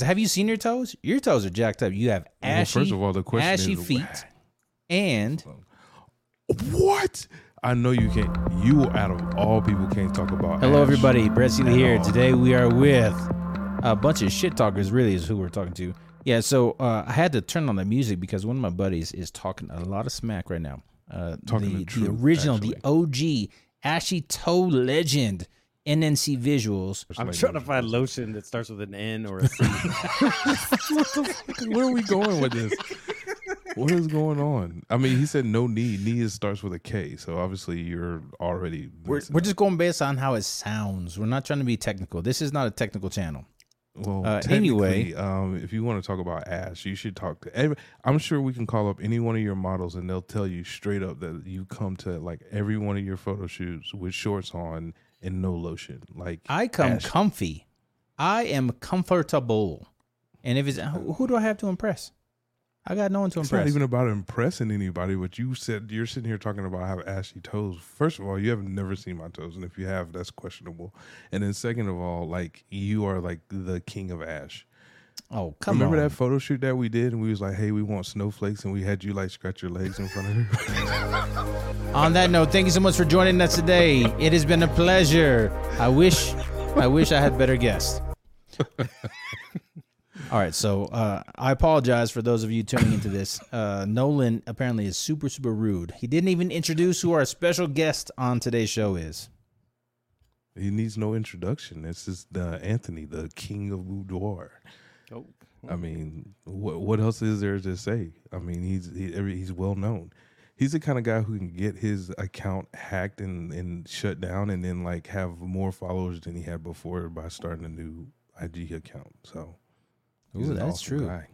Have you seen your toes? Your toes are jacked up. You have Well, ashy, first of all, the question ashy is, feet, and What? I know you can't. You out of all people can't talk about. hello, Ash. everybody. Brett Seeley here. Today we are with a bunch of shit talkers. Really, is who we're talking to. Yeah. So uh, I had to turn on the music because one of my buddies is talking a lot of smack right now. Uh, Talking the, the truth, original, the OG, ashy toe legend, NNC Visuals. I'm Like, trying to find lotion that starts with an N or a C. Where are we going with this? What is going on? I mean, he said no knee. Knee is, starts with a K, so obviously you're already. We're, we're just going based on how it sounds. We're not trying to be technical. This is not a technical channel. Well, Uh, anyway. um, if you want to talk about ass, you should talk to. Every, I'm sure we can call up any one of your models, and they'll tell you straight up that you come to like every one of your photo shoots with shorts on and no lotion. Like I come comfy. I am comfortable. And if it's who, who do I have to impress? I got no one to It's impress. not even about impressing anybody, but you said you're sitting here talking about how ashy toes. First of all, you have never seen my toes, and if you have, that's questionable. And then second of all, like you are like the king of ash. Oh, come Remember on. Remember that photo shoot that we did, and we was like, "Hey, we want snowflakes," and we had you like scratch your legs in front of her. On that note, thank you so much for joining us today. It has been a pleasure. I wish I wish I had better guests. All right, so uh, I apologize for those of you tuning into this. Uh, Nolan apparently is super, super rude. He didn't even introduce who our special guest on today's show is. he needs no introduction. This is the Anthony, the king of boudoir. I mean, what what else is there to say? I mean, he's he, he's well known. He's the kind of guy who can get his account hacked and, and shut down, and then like have more followers than he had before by starting a new IG account. So, he's Ooh, an that's awesome true. guy.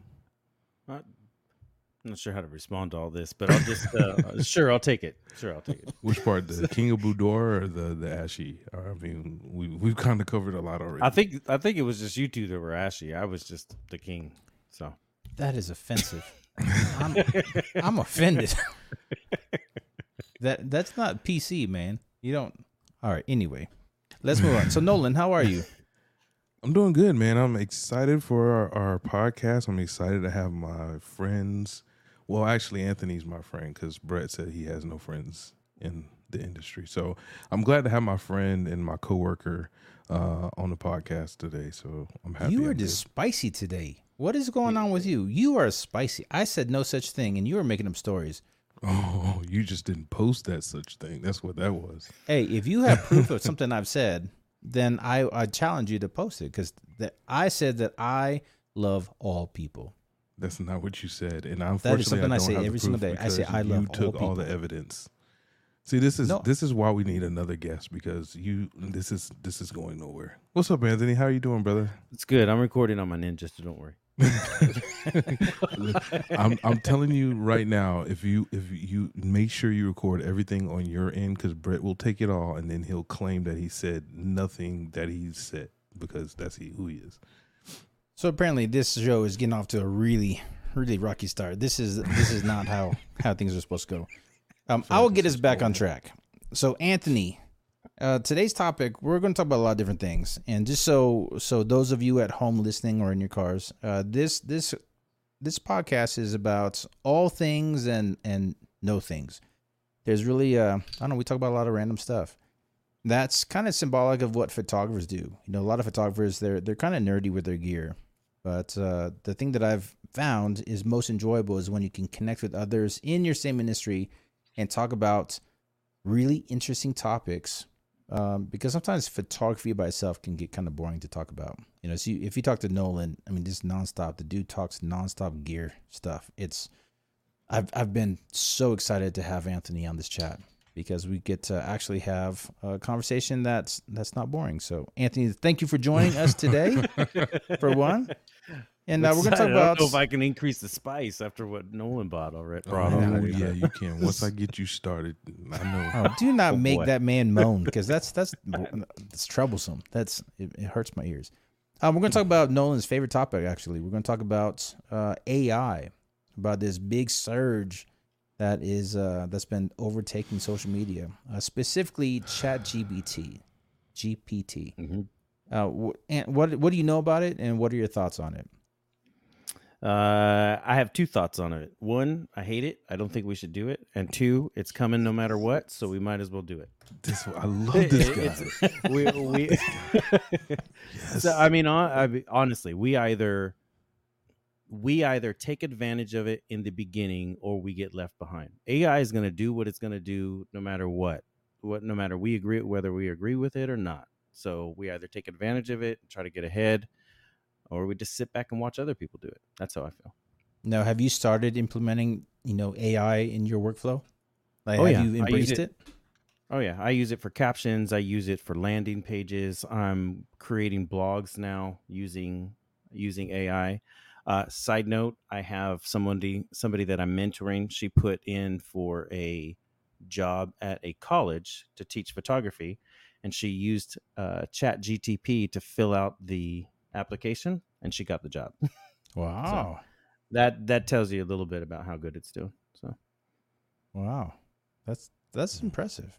I'm not sure how to respond to all this, but I'll just uh, sure I'll take it. Sure, I'll take it. Which part, the king of boudoir or the the ashy? I mean, we we've kind of covered a lot already. I think I think it was just you two that were ashy. I was just the king. So That is offensive. I'm, I'm offended. that that's not PC, man. You don't. All right. Anyway, let's move on. So Nolan, how are you? I'm doing good, man. I'm excited for our, our podcast. I'm excited to have my friends. Well, actually, Anthony's my friend because Brett said he has no friends in the industry. So I'm glad to have my friend and my coworker uh, on the podcast today. So I'm happy. You are I'm just spicy today. What is going on with you? You are spicy. I said no such thing, and you were making up stories. Oh, you just didn't post that such thing. That's what that was. Hey, if you have proof of something I've said, then I, I challenge you to post it because that I said that I love all people. That's not what you said, and unfortunately, something I don't say have the every single day. I say I love You took all the evidence. See, this is No. this is why we need another guest because you this is this is going nowhere. What's up, Anthony? How are you doing, brother? it's good. I'm recording on my ninja, so don't worry. I'm I'm telling you right now, if you if you make sure you record everything on your end, because Brett will take it all, and then he'll claim that he said nothing that he said because that's he who he is. So apparently, this show is getting off to a really, really rocky start. This is this is not how how things are supposed to go. Um, I will get us back on track. So Anthony, uh, today's topic we're going to talk about a lot of different things, and just so so those of you at home listening or in your cars, uh, this this this podcast is about all things and and no things. There's really uh, I don't know. We talk about a lot of random stuff. That's kind of symbolic of what photographers do. You know, a lot of photographers they're they're kind of nerdy with their gear. But uh, the thing that I've found is most enjoyable is when you can connect with others in your same industry and talk about really interesting topics. Um, because sometimes photography by itself can get kind of boring to talk about. You know, so you, if you talk to Nolan, I mean, just nonstop. The dude talks nonstop gear stuff. It's I've I've been so excited to have Anthony on this chat because we get to actually have a conversation that's that's not boring. So, Anthony, thank you for joining us today. for one, and uh, we're going to talk Excited. I about. don't know if I can increase the spice after what Nolan bought already. Oh, brought already. yeah, you can. Once I get you started, I know. Oh, do not Oh, make boy. that man moan because that's that's it's troublesome. That's it, it hurts my ears. Um, we're going to talk about Nolan's favorite topic. Actually, we're going to talk about uh, AI, about this big surge that is uh, that's been overtaking social media, uh, specifically Chat GPT, GPT. Mhm. Uh, and what what do you know about it, and what are your thoughts on it? Uh, I have two thoughts on it. One, I hate it. I don't think we should do it. And two, it's coming no matter what, so we might as well do it. This I love this guy. We, we, So I mean, hon- I mean, honestly, we either we either take advantage of it in the beginning or we get left behind. AI is going to do what it's going to do no matter what. What no matter we agree whether we agree with it or not. So we either take advantage of it and try to get ahead or we just sit back and watch other people do it. That's how I feel. Now, have you started implementing you know AI in your workflow? Like, Oh, have yeah. you embraced it. it? Oh yeah, I use it for captions. I use it for landing pages. I'm creating blogs now using using AI. Uh, side note: I have somebody somebody that I'm mentoring. She put in for a job at a college to teach photography, and she used uh, Chat GTP to fill out the application, and she got the job. Wow, that that tells you a little bit about how good it's doing. So wow, that's that's impressive.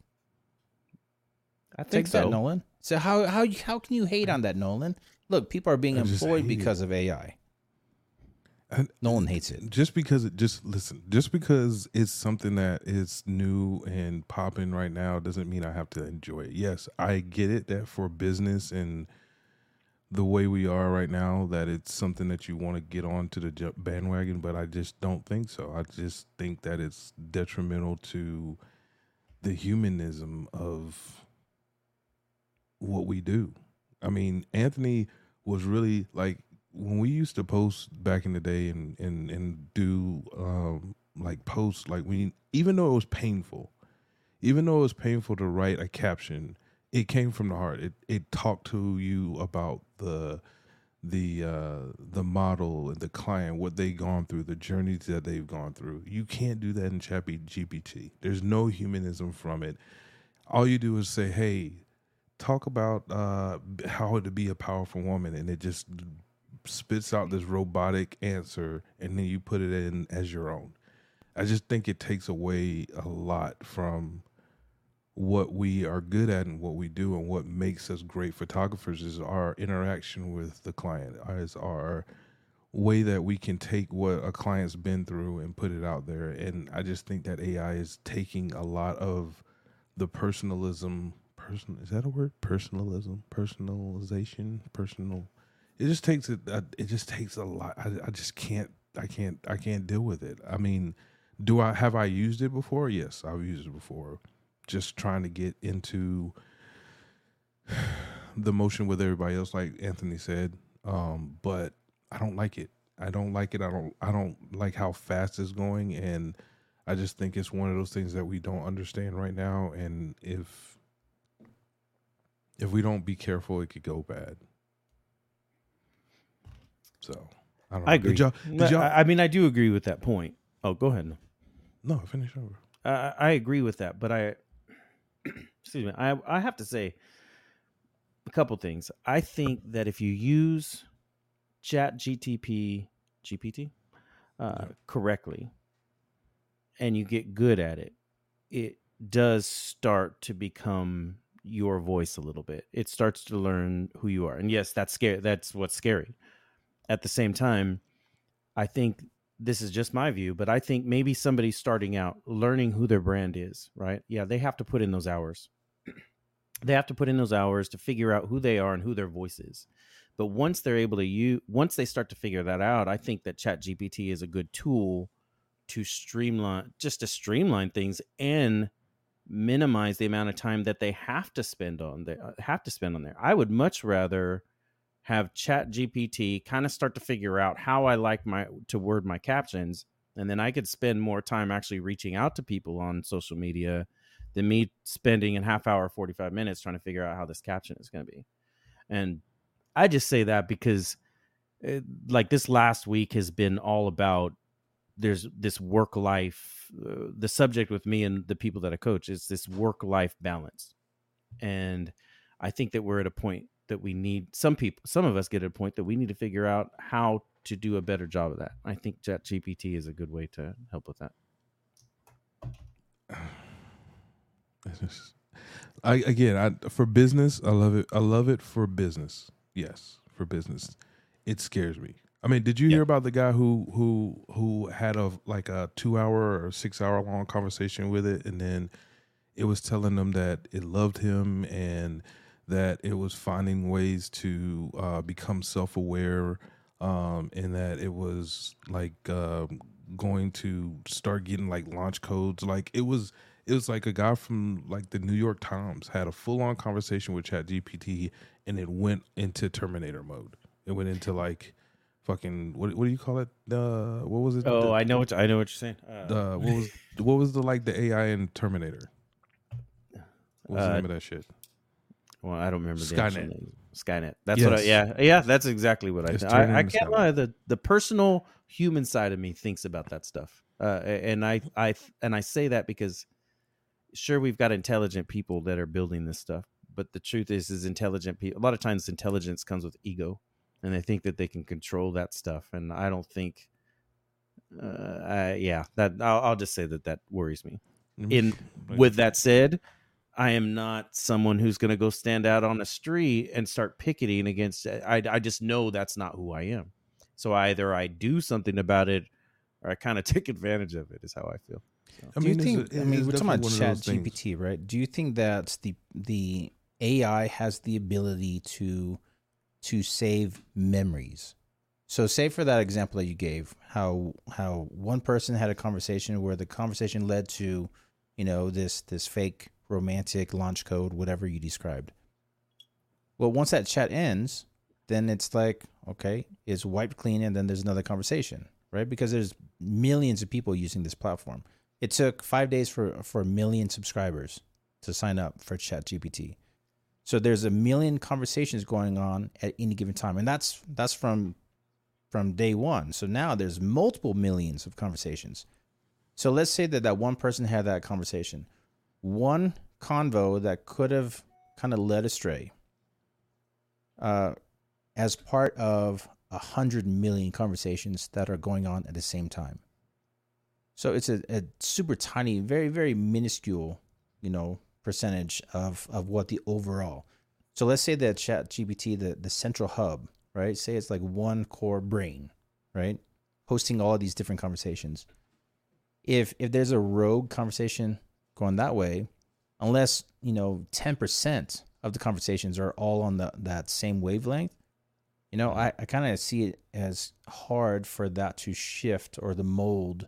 I think Take that, so. Nolan. So how how you- how can you hate on that, Nolan? Look, people are being I employed hate it. because of AI. And- uh, Nolan hates it. just because it just listen just because it's something that is new and popping right now doesn't mean i have to enjoy it yes i get it that for business and the way we are right now that it's something that you want to get on to the bandwagon but i just don't think so. I just think that it's detrimental to the humanism of what we do. I mean anthony was really like when we used to post back in the day and and and do um like posts like we even though it was painful even though it was painful to write a caption it came from the heart. It it talked to you about the the uh the model and the client what they've gone through the journeys that they've gone through. You can't do that in chat gpt there's no humanism from it. All you do is say hey talk about uh how to be a powerful woman and it just spits out this robotic answer and then you put it in as your own. I just think it takes away a lot from what we are good at and what we do and what makes us great photographers is our interaction with the client, is our way that we can take what a client's been through and put it out there. And I just think that AI is taking a lot of the personalism person is that a word? Personalism, personalization, personal it just takes it uh, it just takes a lot. I, I just can't i can't i can't deal with it. I mean do i have i used it before? Yes i've used it before just trying to get into the motion with everybody else like anthony said um but i don't like it i don't like it i don't i don't like how fast it's going and i just think it's one of those things that we don't understand right now and if if we don't be careful it could go bad so I don't know. I agree. Did y'all, did I- y'all, I mean, I do agree with that point. Oh, go ahead. no, finish over. I, I agree with that, but I, excuse me, I I have to say a couple things. I think that if you use Chat GTP GPT uh, Yeah. correctly, and you get good at it, it does start to become your voice a little bit. It starts to learn who you are, and yes, that's scary. That's what's scary. At the same time, I think this is just my view, but I think maybe somebody starting out learning who their brand is, right? Yeah, they have to put in those hours. they have to put in those hours to figure out who they are and who their voice is. But once they're able to use, once they start to figure that out, I think that Chat GPT is a good tool to streamline, just to streamline things and minimize the amount of time that they have to spend on there. Uh, have to spend on there. I would much rather have chat gpt kind of start to figure out how i like my to word my captions and then i could spend more time actually reaching out to people on social media than me spending a half hour 45 minutes trying to figure out how this caption is going to be. And i just say that because it, like this last week has been all about there's this work life uh, the subject with me and the people that i coach is this work life balance. And i think that we're at a point that we need some people some of us get at a point that we need to figure out how to do a better job of that i think chat gpt is a good way to help with that I again, I for business, I love it. I love it for business. Yes, for business. It scares me. I mean, did you Yeah. hear about the guy who who who had a like a two hour or six hour long conversation with it, and then it was telling them that it loved him and that it was finding ways to uh, become self aware, um, and that it was like um going to start getting like launch codes. Like it was it was like a guy from like the New York Times had a full on conversation with Chat GPT and it went into Terminator mode. It went into like fucking what what do you call it? The what was it? Oh, the, I know what I know what you're saying. Uh, the what was what was the like the AI in Terminator? What was the Uh, name of that shit? Well, I don't remember the Skynet. name. Skynet. That's what I. Yeah, yeah. That's exactly what I. It's I, I can't Skynet. lie. The the personal human side of me thinks about that stuff, uh, and I I and I say that because sure we've got intelligent people that are building this stuff, but the truth is, is intelligent people. A lot of times, intelligence comes with ego, and they think that they can control that stuff, and I don't think. Uh, I, yeah, that I'll, I'll just say that that worries me in with that said i am not someone who's going to go stand out on a street and start picketing against eh, I, I just know that's not who i am so either i do something about it or i kind of take advantage of it is how i feel I do you mean, think? it's a- I it's mean, we're talking about Chat of things. GPT, right? Do you think that the the AI has the ability to to save memories? So, say for that example that you gave, how how one person had a conversation where the conversation led to, you know, this this fake romantic launch code, whatever you described. Well, once that chat ends, then it's like, okay, it's wiped clean, and then there's another conversation, right? Because there's millions of people using this platform. It took five days for for a million subscribers to sign up for ChatGPT. So there's a million conversations going on at any given time, and that's that's from from day one. So now there's multiple millions of conversations. So let's say that that one person had that conversation, one convo that could have kind of led astray, uh, as part of a hundred million conversations that are going on at the same time. So it's a, a super tiny, very, very minuscule, you know, percentage of, of what the overall. So let's say that Chat GPT, the, the central hub, right? Say it's like one core brain, right? Hosting all of these different conversations. If if there's a rogue conversation going that way, unless, you know, 10% of the conversations are all on the that same wavelength, you know, I, I kind of see it as hard for that to shift or the mold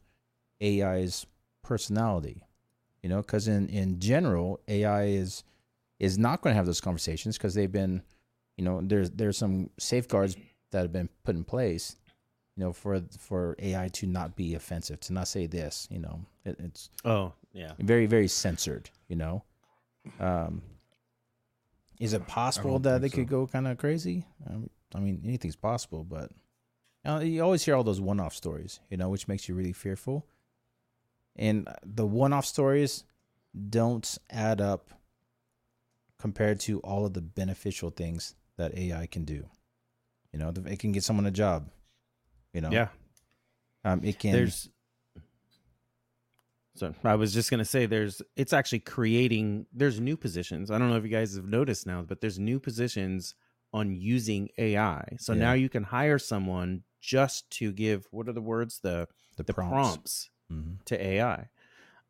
AI's personality. You know, because in in general, AI is is not going to have those conversations because they've been, you know, there's there's some safeguards that have been put in place, you know, for for AI to not be offensive, to not say this. You know, it, it's oh yeah very very censored. You know, um, is it possible that they think could go kind of crazy? Um, I mean, anything's possible, but you, know, you always hear all those one-off stories, you know, which makes you really fearful. And the one-off stories don't add up compared to all of the beneficial things that AI can do. You know, it can get someone a job. You know, yeah um, it can. there's so i was just going to say there's it's actually creating there's new positions i don't know if you guys have noticed now but there's new positions on using ai so Yeah. now you can hire someone just to give what are the words the the, the prompts. prompts, Mhm. to ai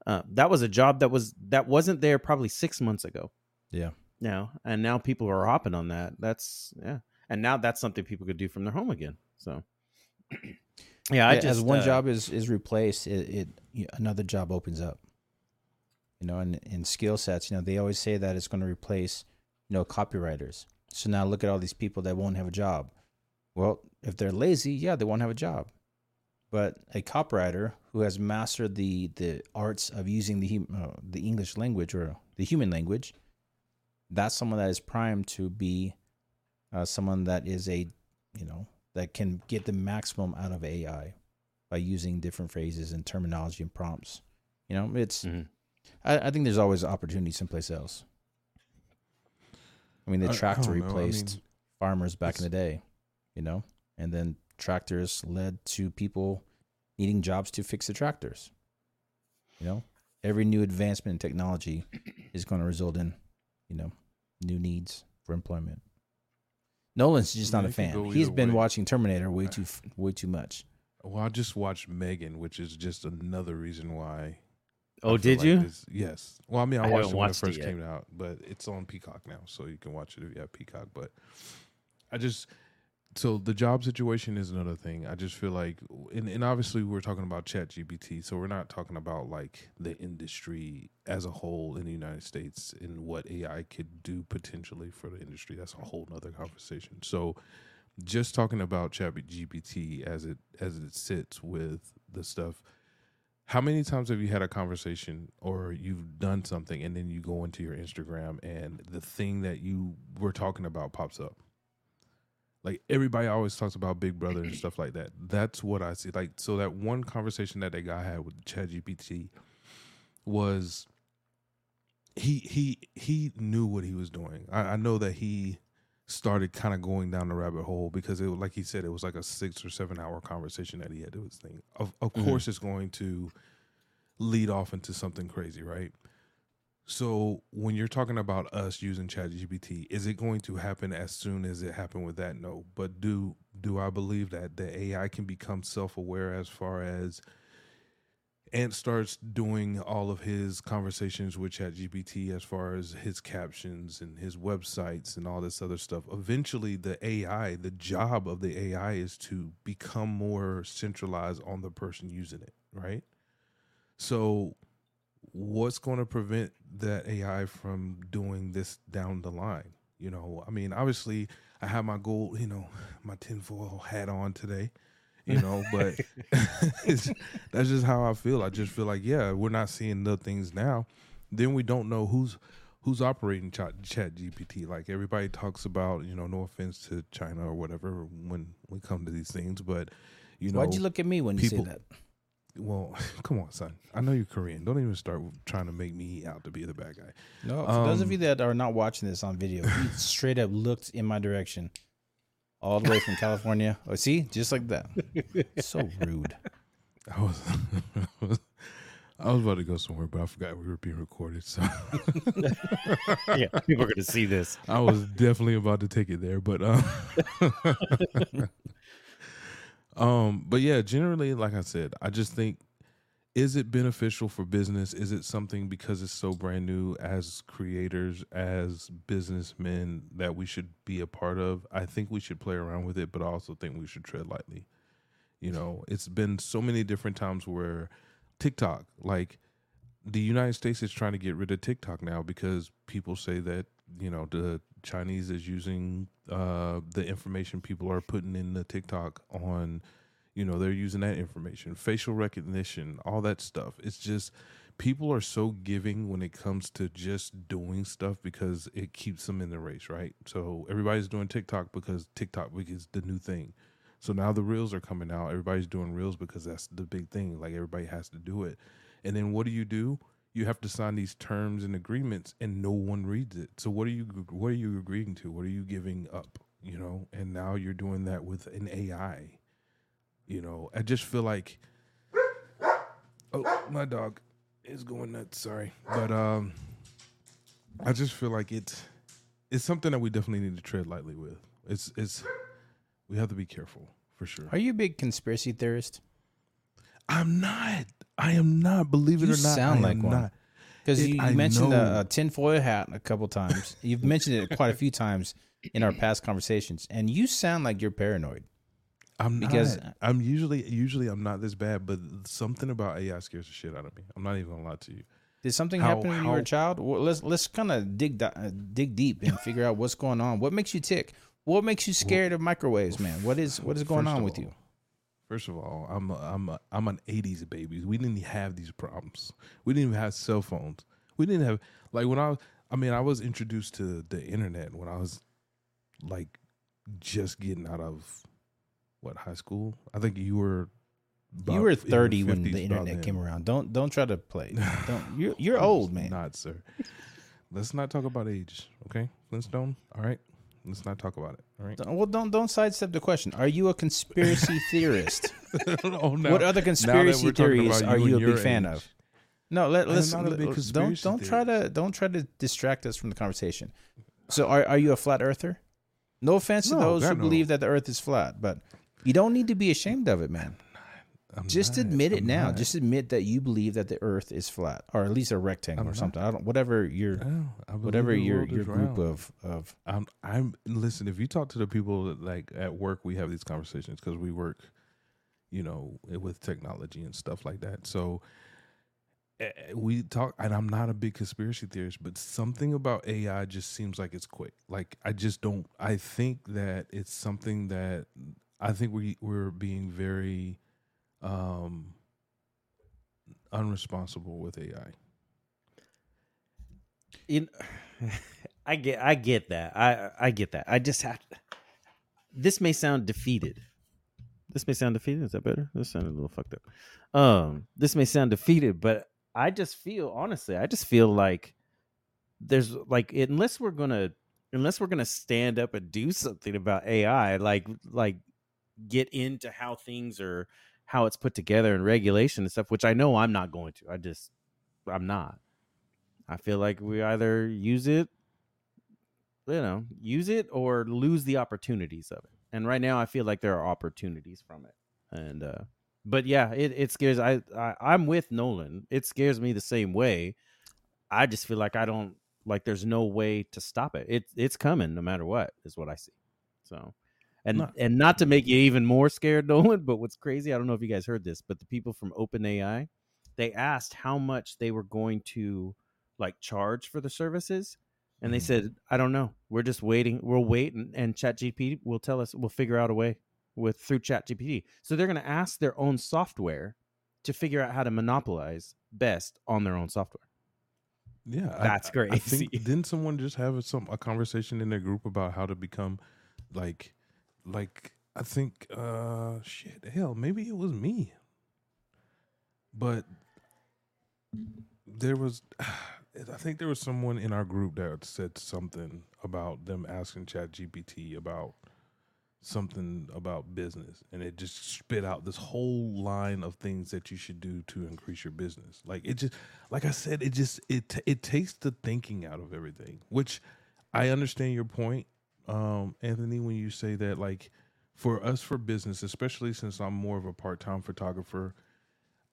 uh, that was a job that was that wasn't there probably six months ago Yeah. now and now people are hopping on that that's yeah and now that's something people could do from their home again so yeah i just as one uh, job is is replaced, it, it you- another job opens up. You know, and in skill sets, you know, they always say that it's going to replace, you know, copywriters. So now look at all these people that won't have a job. Well, if they're lazy, yeah, they won't have a job. But a copywriter who has mastered the the arts of using the uh, the English language or the human language, that's someone that is primed to be uh, someone that is a, you know, that can get the maximum out of AI by using different phrases and terminology and prompts. You know, it's. Mhm. I, I think there's always opportunity someplace else. I mean, the I- I tractor don't know. I replaced mean, farmers back in the day, you know, and then tractors led to people needing jobs to fix the tractors. You know, every new advancement in technology is going to result in, you know, new needs for employment. Nolan's just Yeah, not a fan. He's been way. watching Terminator way too way too much. Well, I just watched Megan, which is just another reason why. Oh, feel did like you? this- yes. Well, I mean, I, I watched it when it watched it first came out, but it's on Peacock now, so you can watch it if you have Peacock. But I just so the job situation is another thing. I just feel like, and, and obviously we're talking about Chat GPT, so we're not talking about like the industry as a whole in the United States and what AI could do potentially for the industry. That's a whole nother conversation. So just talking about Chat GPT as it as it sits with the stuff. How many times have you had a conversation or you've done something and then you go into your Instagram and the thing that you were talking about pops up? Like everybody always talks about Big Brother and stuff like that. That's what I see. Like so that one conversation that that guy had with ChatGPT was he he he knew what he was doing. I, I know that he started kind of going down the rabbit hole because it like he said it was like a six or seven hour conversation that he had to his thing. Of of Mhm. course it's going to lead off into something crazy, right? So when you're talking about us using ChatGPT, is it going to happen as soon as it happened with that? No. But do do I believe that the AI can become self aware as far as Ant starts doing all of his conversations with ChatGPT as far as his captions and his websites and all this other stuff. Eventually, the AI, the job of the AI is to become more centralized on the person using it, right? So, what's going to prevent that AI from doing this down the line? You know, I mean, obviously, I have my gold, you know, my tinfoil hat on today, you know, but it's, that's just how I feel. I just feel like, yeah, we're not seeing the things now. Then we don't know who's who's operating chat, chat GPT. Like everybody talks about, you know, no offense to China or whatever when we come to these things, but you know, Why'd you look at me when you people- say that? Well, come on, son. I know you're Korean. Don't even start trying to make me out to be the bad guy. No, for those of Um, you that are not watching this on video, he straight up looked in my direction, all the way from California. Oh, see, just like that. So rude. I was, I was about to go somewhere, but I forgot we were being recorded. So yeah, people are going to see this. I was definitely about to take it there, but um, um, but yeah, generally, like I said, I just think is it beneficial for business? Is it something because it's so brand new as creators, as businessmen that we should be a part of? I think we should play around with it, but I also think we should tread lightly. You know, it's been so many different times where TikTok, like the United States is trying to get rid of TikTok now because people say that, you know, the Chinese is using uh, the information people are putting in the TikTok on, you know, they're using that information, facial recognition, all that stuff. It's just people are so giving when it comes to just doing stuff because it keeps them in the race, right? So everybody's doing TikTok because TikTok is the new thing. So now the reels are coming out. Everybody's doing reels because that's the big thing. Like everybody has to do it. And then what do you do? You have to sign these terms and agreements, and no one reads it. So what are you what are you agreeing to? What are you giving up? You know, and now you're doing that with an AI. You know, I just feel like oh, my dog is going nuts. Sorry, but um, I just feel like it's it's something that we definitely need to tread lightly with. It's it's we have to be careful for sure. Are you a big conspiracy theorist? I'm not. I am not. Believe it You or not, sound I like one. not. Because you, you mentioned a, a tinfoil hat a couple times. You've mentioned it quite a few times in our past conversations, and you sound like you're paranoid. I'm Because- not. I'm usually usually I'm not this bad, but something about AI scares the shit out of me. I'm not even gonna lie to you. Did something How- happen when you were a child? Well, let's let's kind of dig di- uh, dig deep and figure out what's going on. What makes you tick? What makes you scared of microwaves, man? What is what is going on with all, you? First of all, I'm a, I'm a, I'm an '80s baby. We didn't have these problems. We didn't even have cell phones. We didn't have like when I was. I mean, I was introduced to the internet when I was like just getting out of what high school. I think you were. You were 30 when the internet came around. Don't don't try to play. Don't you're you're old, man. Not, sir. Let's not talk about age, okay, Flintstone. All right, let's not talk about it. All right. Don't- Well, don't don't sidestep the question. Are you a conspiracy theorist? oh, now- what other conspiracy theories about are you you a big your fan of? No, let, let's not a big don't don't try to don't try to distract us from the conversation. So, are are you a flat earther? No offense to those who no. believe that the Earth is flat, but you don't need to be ashamed of it, man. I'm Just not- admit it I'm now. not. Just admit that you believe that the Earth is flat, or at least a rectangle I'm or not. something. I don't. Whatever your whatever your your group round. of of I'm I'm listen. If you talk to the people that, like at work, we have these conversations because we work, you know, with technology and stuff like that. So eh, we talk, and I'm not a big conspiracy theorist, but something about AI just seems like it's quick. Like I just don't. I think that it's something that I think we we're being very um unresponsible with AI. in I get I get that. I I get that. I just have this may sound defeated. This may sound defeated. Is that better? This sounded a little fucked up. Um, this may sound defeated, but I just feel honestly, I just feel like there's like unless we're gonna unless we're gonna stand up and do something about AI, like like get into how things are how it's put together and regulation and stuff, which I know I'm not going to. I just I'm not. I feel like we either use it, you know, use it or lose the opportunities of it. And right now, I feel like there are opportunities from it. And uh, but yeah, it, it scares. I, I I'm with Nolan. It scares me the same way. I just feel like I don't like. There's no way to stop it. It it's coming no matter what. Is what I see. So. And, Not- and not to make you even more scared, Nolan, but what's crazy, I don't know if you guys heard this, but the people from OpenAI, they asked how much they were going to like charge for the services and they Mhm. said i don't know we're just waiting we'll wait and, and chat gpt will tell us we'll figure out a way with through chat gpt so they're going to ask their own software to figure out how to monopolize best on their own software Yeah, That's I crazy. think didn't someone just have some a conversation in their group about how to become like like I think uh shit hell maybe it was me, but there was I think there was someone in our group that said something about them asking Chat GPT about something about business and it just spit out this whole line of things that you should do to increase your business. Like it just like i said it just it it takes the thinking out of everything which i understand your point um anthony when you say that like for us for business especially since i'm more of a part-time photographer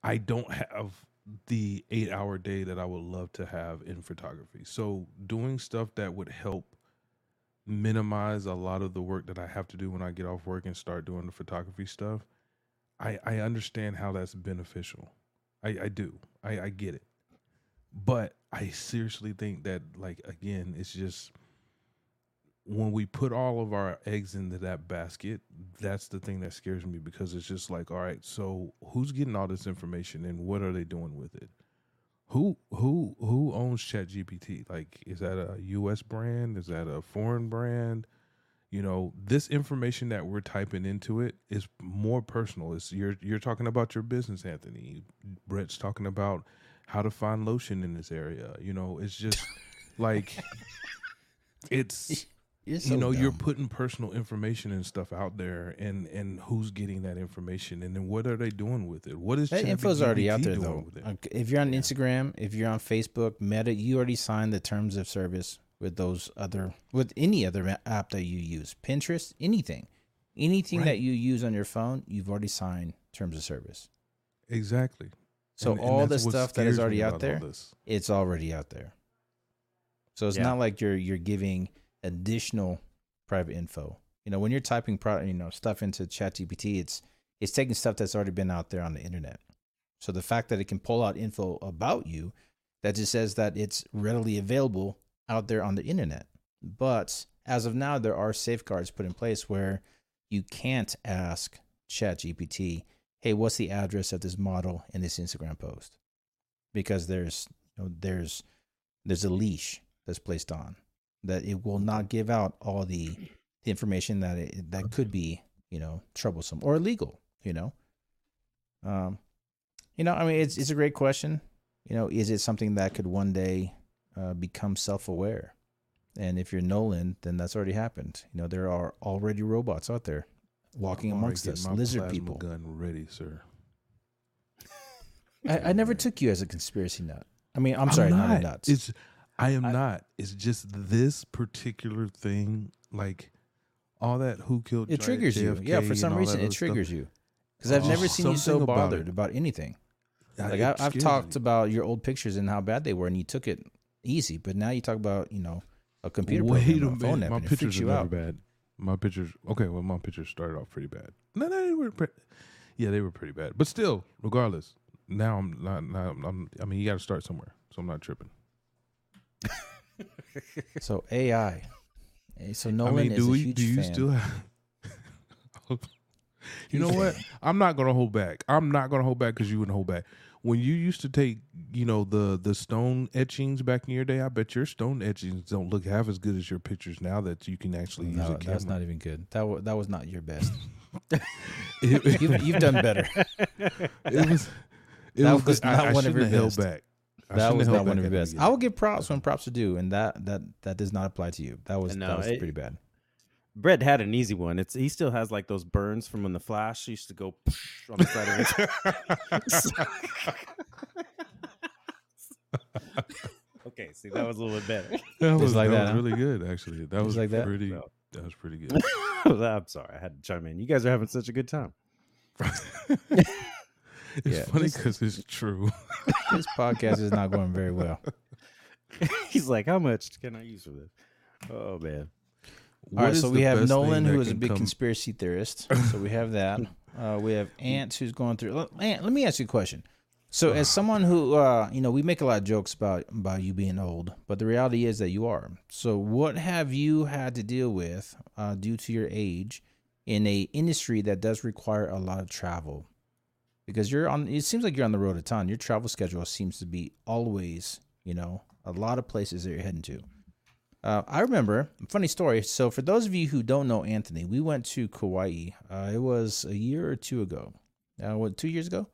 i don't have the eight hour day that i would love to have in photography so doing stuff that would help minimize a lot of the work that I have to do when I get off work and start doing the photography stuff. I I understand how that's beneficial. I I do. I I get it. But I seriously think that like again, it's just when we put all of our eggs into that basket, that's the thing that scares me because it's just like, all right, so who's getting all this information and what are they doing with it? Who who who owns ChatGPT? Like, is that a U.S. brand? Is that a foreign brand? You know, this information that we're typing into it is more personal. It's you're you're talking about your business, Anthony. Brett's talking about how to find lotion in this area. You know, it's just like it's You're you know you're putting personal information and stuff out there and and who's getting that information and then what are they doing with it what is That info's already out there though. with it? Okay, If you're on Yeah. Instagram, if you're on Facebook, Meta, you already signed the terms of service with those other with any other app that you use. Pinterest, anything. Anything that you use on your phone, you've already signed terms of service. exactly So And- and all the stuff that is already out there, it's already out there. So it's Yeah. not like you're you're giving additional private info. You know, when you're typing pro, you know, stuff into ChatGPT, it's it's taking stuff that's already been out there on the internet. So the fact that it can pull out info about you, that just says that it's readily available out there on the internet. But as of now, there are safeguards put in place where you can't ask ChatGPT, "Hey, what's the address of this model in this Instagram post?" Because there's you know, there's there's a leash that's placed on that it will not give out all the, the information that it, that could be you know troublesome or illegal. You know, um, you know, I mean, it's it's a great question. You know, is it something that could one day uh, become self aware? And if you're Nolan, then that's already happened. You know, there are already robots out there walking I'm amongst us, lizard people. gun ready sir I, I never took you as a conspiracy nut. I mean, I'm sorry, not, a nuts. It's I am I- not. It's just this particular thing, like all that who killed it J- triggers you. Yeah, for some reason it other stuff. triggers you. Because I've Oh, never seen you so about bothered it. about anything. Like I, I've talked me. about your old pictures and how bad they were, and you took it easy. But now you talk about you know a computer Wait program, a a phone app, my and it freaks pictures are never bad. My pictures, okay. Well, my pictures started off pretty bad. No, no, they were, pre- yeah, they were pretty bad. But still, regardless, now I'm not. Now I'm. I mean, you got to start somewhere, so I'm not tripping. So AI. So Nolan I mean, is do a we? huge Do you fan. still have? you know what? I'm not gonna hold back. I'm not gonna hold back because you wouldn't hold back. When you used to take, you know, the the stone etchings back in your day, I bet your stone etchings don't look half as good as your pictures now that you can actually use No, a camera. that's not even good. That wa that was not your best. You've, you've done better. it was. It That was, was. I- not I one of your have held best. back. I that was not one of back your best. I will give props when props are due, and that that that does not apply to you. That was No, that was it- pretty bad. Brett had an easy one. It's he still has like those burns from when the Flash used to go on the side of his. okay, see that was a little bit better. That was, like that that, was huh? really good, actually. That Just was like that? pretty. No. That was pretty good. I'm sorry, I had to chime in. You guys are having such a good time. It's Yeah, funny because it's true. This podcast is not going very well. He's like, "How much can I use for this?" Oh man, All right, so we have Nolan, who is a big come- conspiracy theorist. So we have that. Uh, we have Ants, who's going through. Ant, let me ask you a question. So, as someone who, uh, you know, we make a lot of jokes about about you being old, but the reality is that you are. So, what have you had to deal with uh, due to your age in a industry that does require a lot of travel? Because you're on. It seems like you're on the road a ton. Your travel schedule seems to be always, you know, a lot of places that you're heading to. Uh, I remember funny story. So for those of you who don't know Anthony, we went to Kauai. Uh, it was a year or two ago. Uh, what two years ago?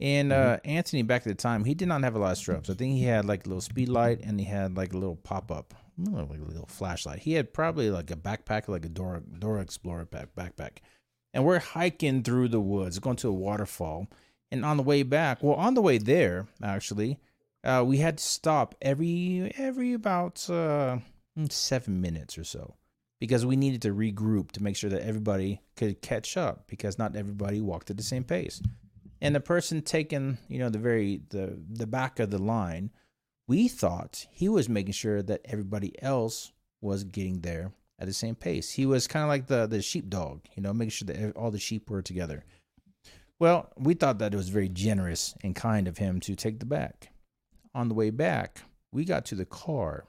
And uh, Anthony back at the time, he did not have a lot of strobes. I think he had like a little speed light and he had like a little pop up, like a little flashlight. He had probably like a backpack, like a Dora Dora Explorer back, backpack. And we're hiking through the woods, going to a waterfall. And on the way back, well, on the way there, actually, uh, we had to stop every every about uh, seven minutes or so because we needed to regroup to make sure that everybody could catch up because not everybody walked at the same pace. And the person taking you know the very the the back of the line, we thought he was making sure that everybody else was getting there at the same pace. He was kind of like the the sheepdog, you know, making sure that all the sheep were together. Well, we thought that it was very generous and kind of him to take the back on the way back, we got to the car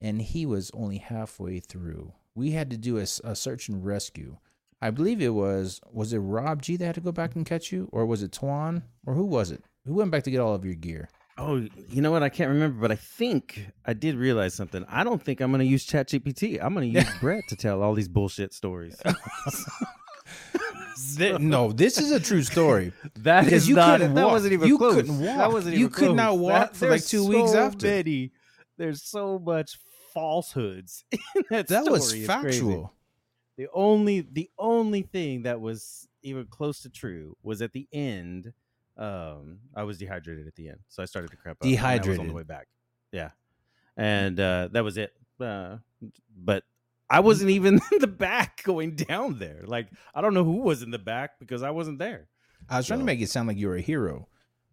and he was only halfway through. We had to do a, a search and rescue. I believe it was, was it Rob G that had to go back and catch you? Or was it Tuan, Or who was it? Who went back to get all of your gear? Oh, you know what? I can't remember, but I think I did realize something. I don't think I'm going to use ChatGPT. I'm going to use Brett to tell all these bullshit stories. Th- no, this is a true story. That Because is you not. couldn't That walk. wasn't even You close. couldn't walk. That wasn't even You even could not walk That- for, like, two weeks so after. Many, there's so much falsehoods in that. Story. That was story. It's crazy. factual. The only the only thing that was even close to true was at the end. Um, I was dehydrated at the end, so I started to crap up. and I was on the way back. Yeah, and uh, that was it. Uh, but I wasn't even in the back going down there. Like I don't know who was in the back because I wasn't there. I was trying to make it sound like you were a hero,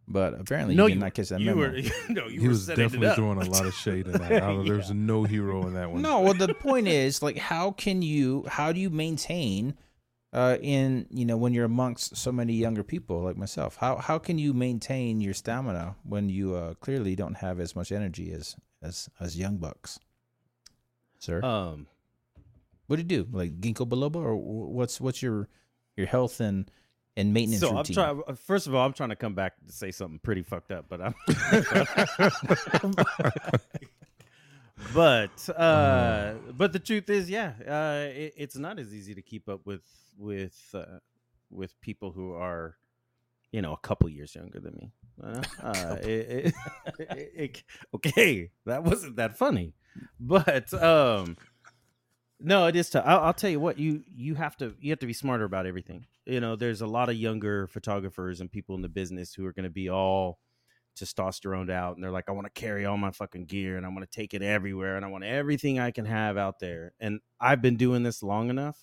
but apparently no, you did not catch that you memo. were no, you he were was setting it definitely up. throwing a lot of shade in that. I There's no hero in that one. No, well, the point is, like, how can you, how do you maintain, uh, in you know, when you're amongst so many younger people like myself, how how can you maintain your stamina when you uh, clearly don't have as much energy as as as young bucks, sir? Um, what do you do, like ginkgo biloba, or what's what's your your health and and maintenance so I'm routine? trying. First of all, I'm trying to come back to say something pretty fucked up, but I'm. but uh, but the truth is, yeah, uh, it, it's not as easy to keep up with with uh, with people who are, you know, a couple years younger than me. Uh, uh, it- it- okay, that wasn't that funny, but um, no, it is tough. I'll, I'll tell you what you you have to you have to be smarter about everything. You know, there's a lot of younger photographers and people in the business who are going to be all testosterone out and they're like, I want to carry all my fucking gear and I want to take it everywhere and I want everything I can have out there. And I've been doing this long enough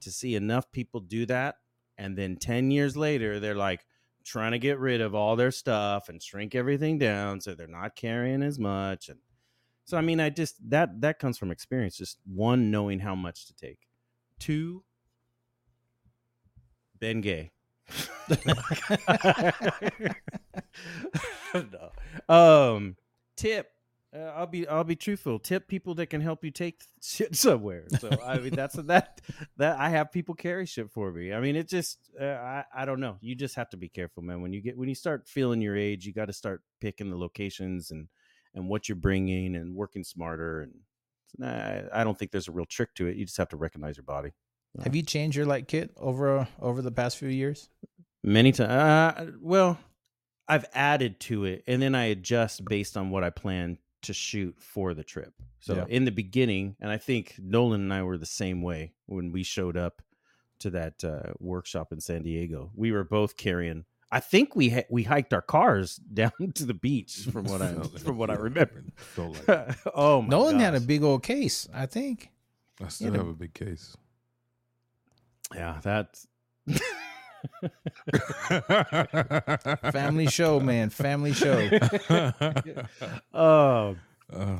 to see enough people do that. And then 10 years later, they're like trying to get rid of all their stuff and shrink everything down so they're not carrying as much. And so, I mean, I just, that, that comes from experience. Just one, knowing how much to take. Two, Bengay. no. Um, tip. Uh, I'll be I'll be truthful. Tip people that can help you take shit somewhere. So I mean that's that that I have people carry shit for me. I mean it just uh, I I don't know. You just have to be careful, man. When you get when you start feeling your age, you got to start picking the locations and and what you're bringing and working smarter. And I, I don't think there's a real trick to it. You just have to recognize your body. Have you changed your light kit over uh, over the past few years? Many times. Uh, well, I've added to it, and then I adjust based on what I plan to shoot for the trip. So Yeah. in the beginning, and I think Noland and I were the same way when we showed up to that uh, workshop in San Diego. We were both carrying. I think we ha- we hiked our cars down to the beach, from what I from what I remember. Felt like oh my Noland had a big old case, I think. I still Yeah. have a big case. Yeah. That's Family show, man. Family show. oh Oh.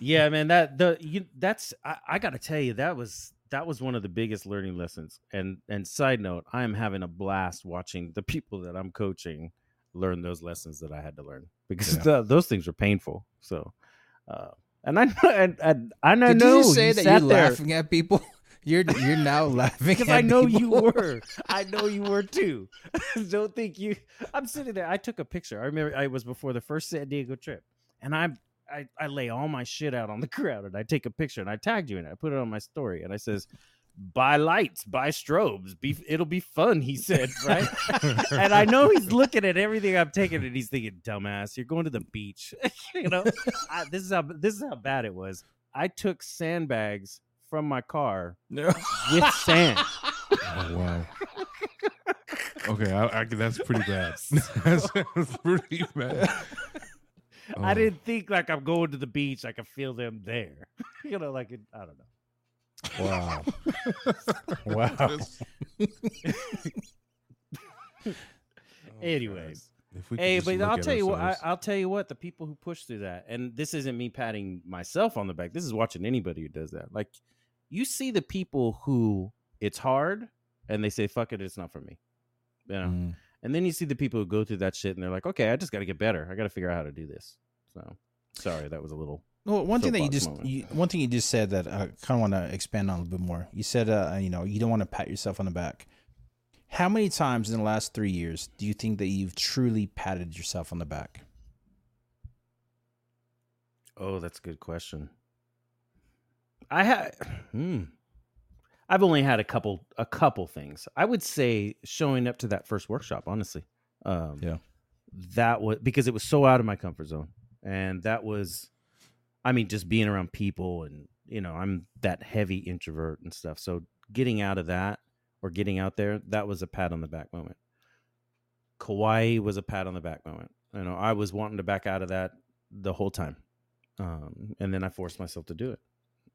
yeah man that the you that's I, I gotta tell you that was that was one of the biggest learning lessons and and side note i am having a blast watching the people that i'm coaching learn those lessons that i had to learn because Yeah. the, those things were painful so uh and i and, and, and i Did know you say you that you're there laughing at people? You're you're now laughing because I know you were. I know you were too. Don't think you. I'm sitting there. I took a picture. I remember I was before the first San Diego trip, and I I, I lay all my shit out on the ground, and I take a picture, and I tagged you in it. I put it on my story, and I says, "Buy lights, buy strobes. Be it'll be fun." He said, right. and I know he's looking at everything I'm taking, and he's thinking, "Dumbass, you're going to the beach." you know, I, this is how this is how bad it was. I took sandbags from my car with sand. Oh, wow. Okay, I, I, that's pretty bad. that's, that's pretty bad. I Oh. didn't think like I'm going to the beach. I can feel them there. you know, like it, I don't know. Wow. wow. That's- Oh, Anyways, If we could hey, but I'll tell you what. I. I'll tell you what. The people who push through that, and this isn't me patting myself on the back. This is watching anybody who does that. Like, you see the people who it's hard, and they say, "Fuck it, it's not for me." You know. Mm. And then you see the people who go through that shit, and they're like, "Okay, I just got to get better. I got to figure out how to do this." So, sorry, that was a little. Well, one thing that you just you, one thing you just said that I kind of want to expand on a little bit more. You said, uh, you know, you don't want to pat yourself on the back. How many times in the last three years do you think that you've truly patted yourself on the back? Oh, that's a good question. I had hmm. I've only had a couple a couple things. I would say showing up to that first workshop, honestly. Um Yeah. That was because it was so out of my comfort zone. And that was I mean just being around people and you know, I'm that heavy introvert and stuff. So getting out of that or getting out there, that was a pat on the back moment. Kauai was a pat on the back moment. You know, I was wanting to back out of that the whole time um, and then I forced myself to do it.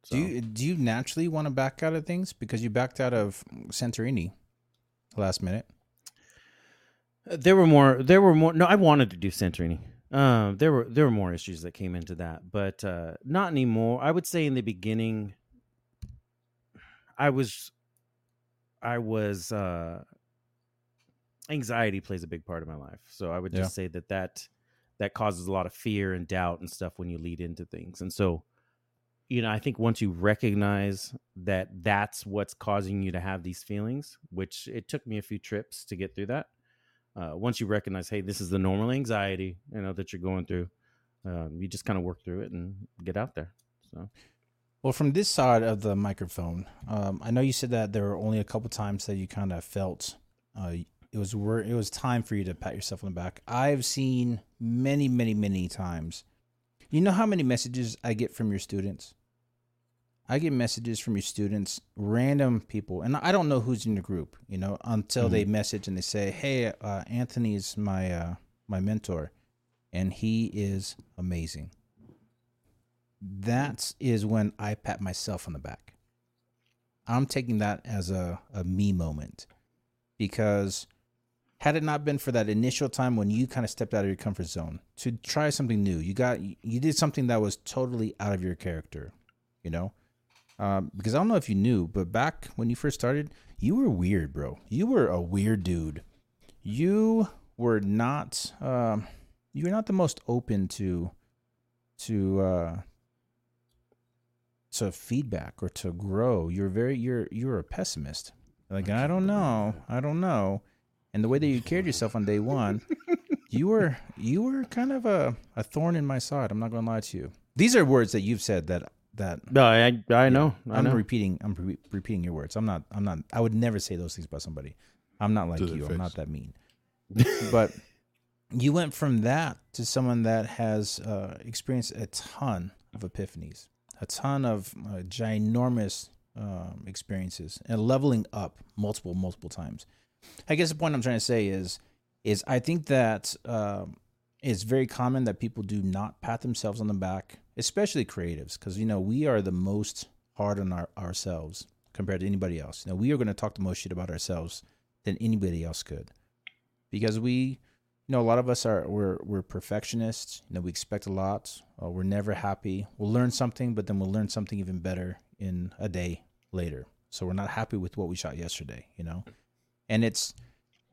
So, Do you do you naturally want to back out of things because you backed out of Santorini last minute? uh, there were more. There were more. No, I wanted to do Santorini. Um, there were there were more issues that came into that, but uh, not anymore. I would say in the beginning, I was, I was. Uh, anxiety plays a big part of my life, so I would just say that that that causes a lot of fear and doubt and stuff when you lead into things, and so you know, I think once you recognize that that's what's causing you to have these feelings, which it took me a few trips to get through that. Uh, once you recognize, hey, this is the normal anxiety, you know, that you're going through, um, you just kind of work through it and get out there. So, Well, from this side of the microphone, um, I know you said that there were only a couple times that you kind of felt uh, it was it was time for you to pat yourself on the back. I've seen many, many, many times. You know how many messages I get from your students? I get messages from your students, random people, and I don't know who's in the group, you know, until they message and they say, "Hey, uh, Anthony is my uh, my mentor, and he is amazing." That is when I pat myself on the back. I'm taking that as a, a me moment because had it not been for that initial time when you kind of stepped out of your comfort zone to try something new, you got you did something that was totally out of your character, you know. Um, because I don't know if you knew, but back when you first started, you were weird, bro. You were a weird dude. You were not um, you were not the most open to to uh, to feedback or to grow. You're very you're you're a pessimist. Like I don't know, I don't know. And the way that you carried yourself on day one, you were you were kind of a, a thorn in my side. I'm not gonna lie to you. These are words that you've said that that No, I I know. I I'm repeating. I'm re- repeating your words. I'm not. I'm not. I would never say those things about somebody. I'm not like To their you. I'm not that mean. but you went from that to someone that has uh, experienced a ton of epiphanies, a ton of uh, ginormous um, experiences, and leveling up multiple, multiple times. I guess the point I'm trying to say is, is I think that um, it's very common that people do not pat themselves on the back, especially creatives, because you know we are the most hard on our, ourselves compared to anybody else. You know, we are going to talk the most shit about ourselves than anybody else could, because we, you know, a lot of us are we're we're perfectionists. You know, we expect a lot. Uh, we're never happy. We'll learn something, but then we'll learn something even better in a day later. So we're not happy with what we shot yesterday. You know, and it's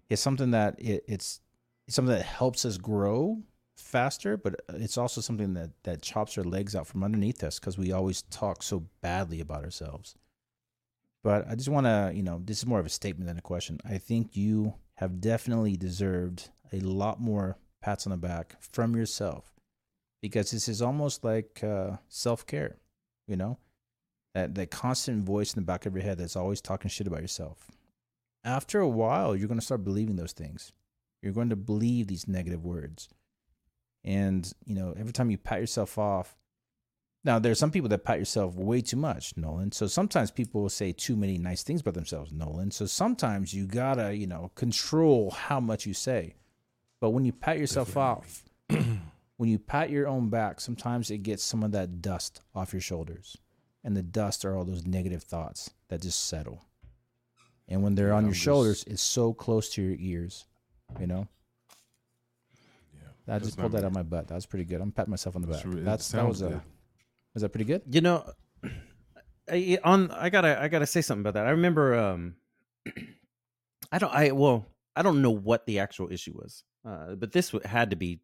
it's something that it, it's it's something that helps us grow faster, but it's also something that that chops our legs out from underneath us because we always talk so badly about ourselves. But I just want to, you know, this is more of a statement than a question. I think you have definitely deserved a lot more pats on the back from yourself because this is almost like uh, self care, you know, that that constant voice in the back of your head that's always talking shit about yourself. After a while, you're going to start believing those things. You're going to believe these negative words. And, you know, every time you pat yourself off, now there's some people that pat yourself way too much, Noland. So sometimes people will say too many nice things about themselves, Noland. So sometimes you gotta, you know, control how much you say. But when you pat yourself off, when you pat your own back, sometimes it gets some of that dust off your shoulders. And the dust are all those negative thoughts that just settle. And when they're Yeah, on I'm your just- shoulders, it's so close to your ears, you know? Yeah. I just pulled that out of my butt. That was pretty good. I'm patting myself on the back. It's That's that sounds was a good. was that pretty good? You know, I, on I gotta I gotta say something about that. I remember, um, I don't I well I don't know what the actual issue was, uh, but this had to be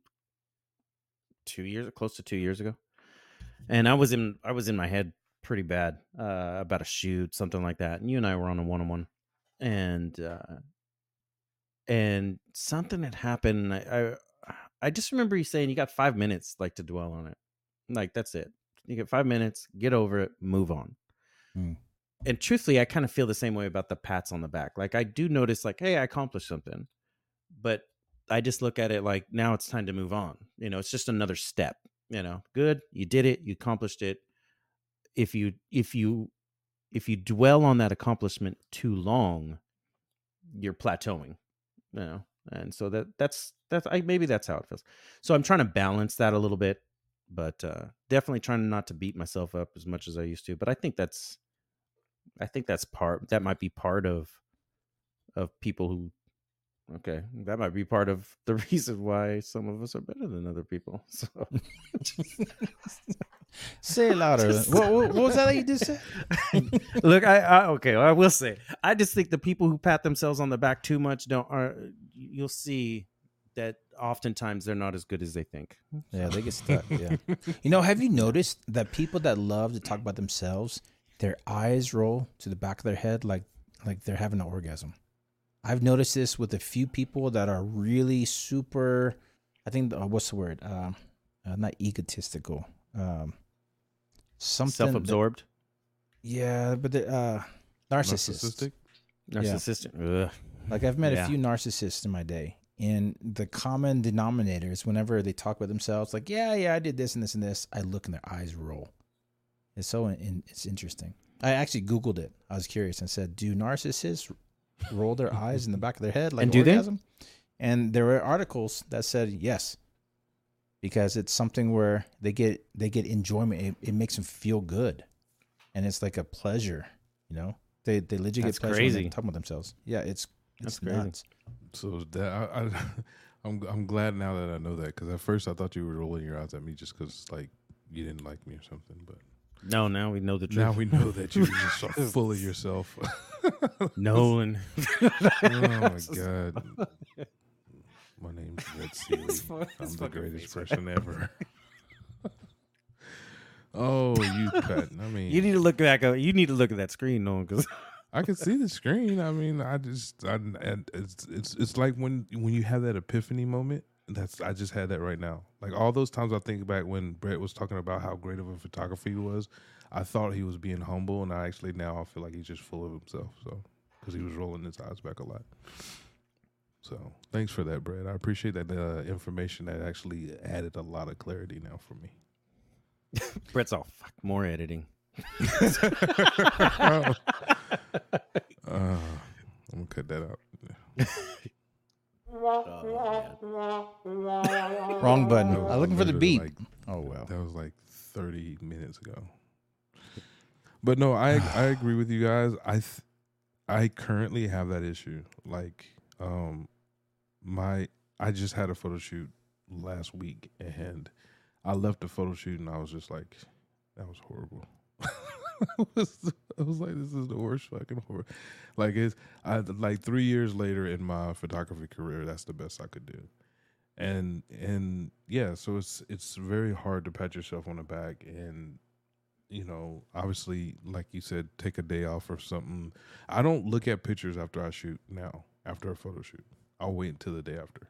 two years, close to two years ago, and I was in I was in my head pretty bad uh, about a shoot, something like that. And you and I were on a one on one, and uh, and something had happened. I, I I just remember you saying you got five minutes like to dwell on it, like that's it. You get five minutes, get over it, move on. Hmm. And truthfully, I kind of feel the same way about the pats on the back. Like I do notice, like, hey, I accomplished something, but I just look at it like now it's time to move on. You know, it's just another step. You know, good, you did it, you accomplished it. If you if you if you dwell on that accomplishment too long, you're plateauing. You know, and so that that's that's I maybe that's how it feels. So I'm trying to balance that a little bit, but uh definitely trying not to beat myself up as much as I used to. But I think that's I think that's part that might be part of of people who okay, that might be part of the reason why some of us are better than other people. So Say it louder. What, what, what was that that you just said? Look, I, I okay, I will say, I just think the people who pat themselves on the back too much don't are. You'll see that oftentimes they're not as good as they think. Yeah, they get stuck. Yeah. You know, have you noticed that people that love to talk about themselves, their eyes roll to the back of their head like like they're having an orgasm. I've noticed this with a few people that are really super. I think uh, what's the word? Um, uh, not egotistical. Um, something. Self-absorbed, yeah, but they're uh, narcissists. Narcissistic? Yeah. narcissistic. Ugh. Like I've met Yeah. a few narcissists in my day, and the common denominator is whenever they talk about themselves, like, yeah, yeah, I did this and this and this, I look and their eyes roll. It's so in, it's interesting. I actually googled it. I was curious and said, "Do narcissists roll their eyes in the back of their head like And do they? orgasm?" And there were articles that said yes, because it's something where they get they get enjoyment. It, it makes them feel good, and it's like a pleasure. You know, they they legit That's get pleasure when crazy. they're talking with themselves. Yeah, it's That's it's crazy. nuts. So that I, I I'm I'm glad now that I know that because at first I thought you were rolling your eyes at me just because like you didn't like me or something, but No, now we know the truth. now we know that you're just so full of yourself. Noland. oh my god. My name's Brett Seeley. It's fu- I'm the greatest face right person ever. oh, you cut. I mean, You need to look back. Up. You need to look at that screen, Noland, because I can see the screen. I mean, I just, I, and it's, it's, it's like when, when you have that epiphany moment. That's, I just had that right now. Like all those times I think back when Brett was talking about how great of a photographer he was. I thought he was being humble, and I actually now I feel like he's just full of himself. So, because he was rolling his eyes back a lot. So, thanks for that, Brett. I appreciate that uh, information. That actually added a lot of clarity now for me. Brett's all fuck more editing. uh, I'm gonna cut that out. Wrong button. That was I'm looking for the literally beat. like- oh well. That was like 30 minutes ago. But no, I I agree with you guys. I th- I currently have that issue. Like um my I just had a photo shoot last week and I left the photo shoot and I was just like that was horrible. I, was, I was like this is the worst fucking horror. Like it's I like 3 years later in my photography career that's the best I could do. And and yeah so it's it's very hard to pat yourself on the back and you know obviously like you said take a day off or something. I don't look at pictures after i shoot now after a photo shoot. I'll wait until the day after.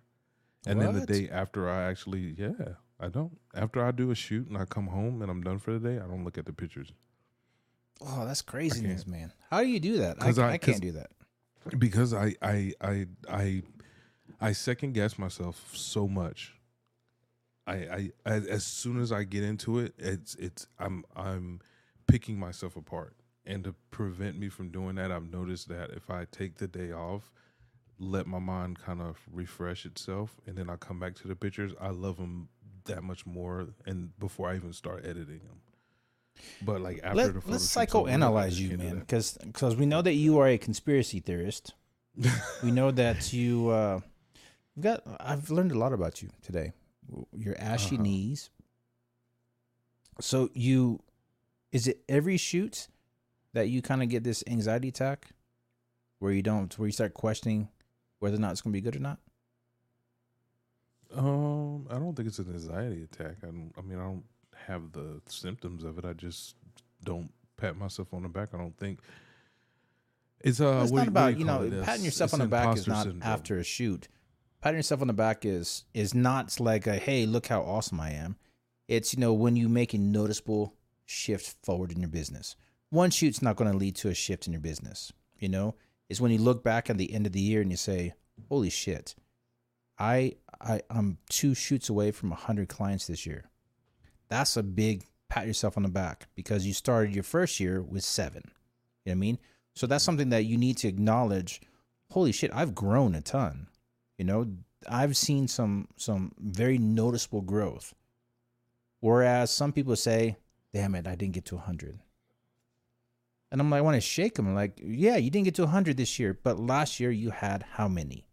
And then the day after i actually yeah i don't after i do a shoot and i come home and i'm done for the day i don't look at the pictures Oh, that's craziness, man. How do you do that? I, I- I can't do that. because I I I I I second guess myself so much. I I as, as soon as I get into it, it's it's I'm I'm picking myself apart. And to prevent me from doing that, I've noticed that if I take the day off, let my mind kind of refresh itself, and then I come back to the pictures, I love them that much more. And before I even start editing them, but like after Let, the photo let's shoot's over, I psychoanalyze you, man, that. because we know that you are a conspiracy theorist. we know that you uh, you've got. I've learned a lot about you today. Your ashy Uh-huh. knees. So you, is it every shoot that you kind of get this anxiety attack, where you don't, where you start questioning whether or not it's going to be good or not? Um, I don't think it's an anxiety attack. I, don't, I mean, I don't have the symptoms of it. I just don't pat myself on the back. I don't think it's uh. it's what not about you call know it? patting yourself it's on the back is not syndrome. after a shoot. Patting yourself on the back is is not like a hey look how awesome I am. It's you know when you make a noticeable shift forward in your business. One shoot's not going to lead to a shift in your business. You know, it's when you look back at the end of the year and you say, "Holy shit, I I I'm two shoots away from a hundred clients this year." That's a big pat yourself on the back because you started your first year with seven. You know what I mean? So that's mm-hmm. something that you need to acknowledge. Holy shit, I've grown a ton. You know, I've seen some some very noticeable growth. Whereas some people say, "Damn it, I didn't get to 100." And I'm like, I want to shake them. like, yeah, you didn't get to 100 this year, but last year you had how many?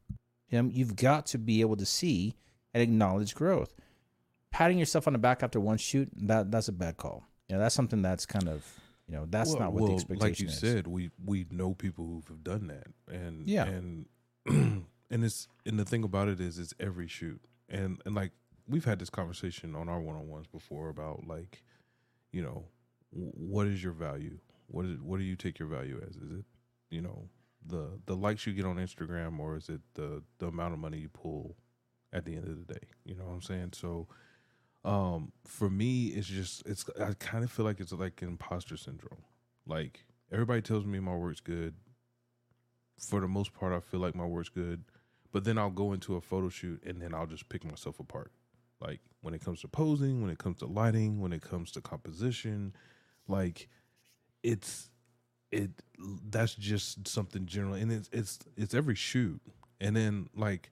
You know, you've got to be able to see and acknowledge growth. Patting yourself on the back after one shoot, that that's a bad call. You know, that's something that's kind of, you know, that's Well- not what well, the expectation Like you is. said, we we know people who have done that, and Yeah. and and it's and the thing about it is, it's every shoot, and and like we've had this conversation on our one on ones before about like, you know, what is your value? What is what do you take your value as? Is it you know the the likes you get on Instagram, or is it the the amount of money you pull at the end of the day? You know what I'm saying? So um for me it's just it's i kind of feel like it's like imposter syndrome. Like everybody tells me my work's good. For the most part i feel like my work's good. But then i'll go into a photo shoot and then i'll just pick myself apart. Like when it comes to posing when it comes to lighting when it comes to composition Like it's it that's just something general. And it's it's it's every shoot. And then like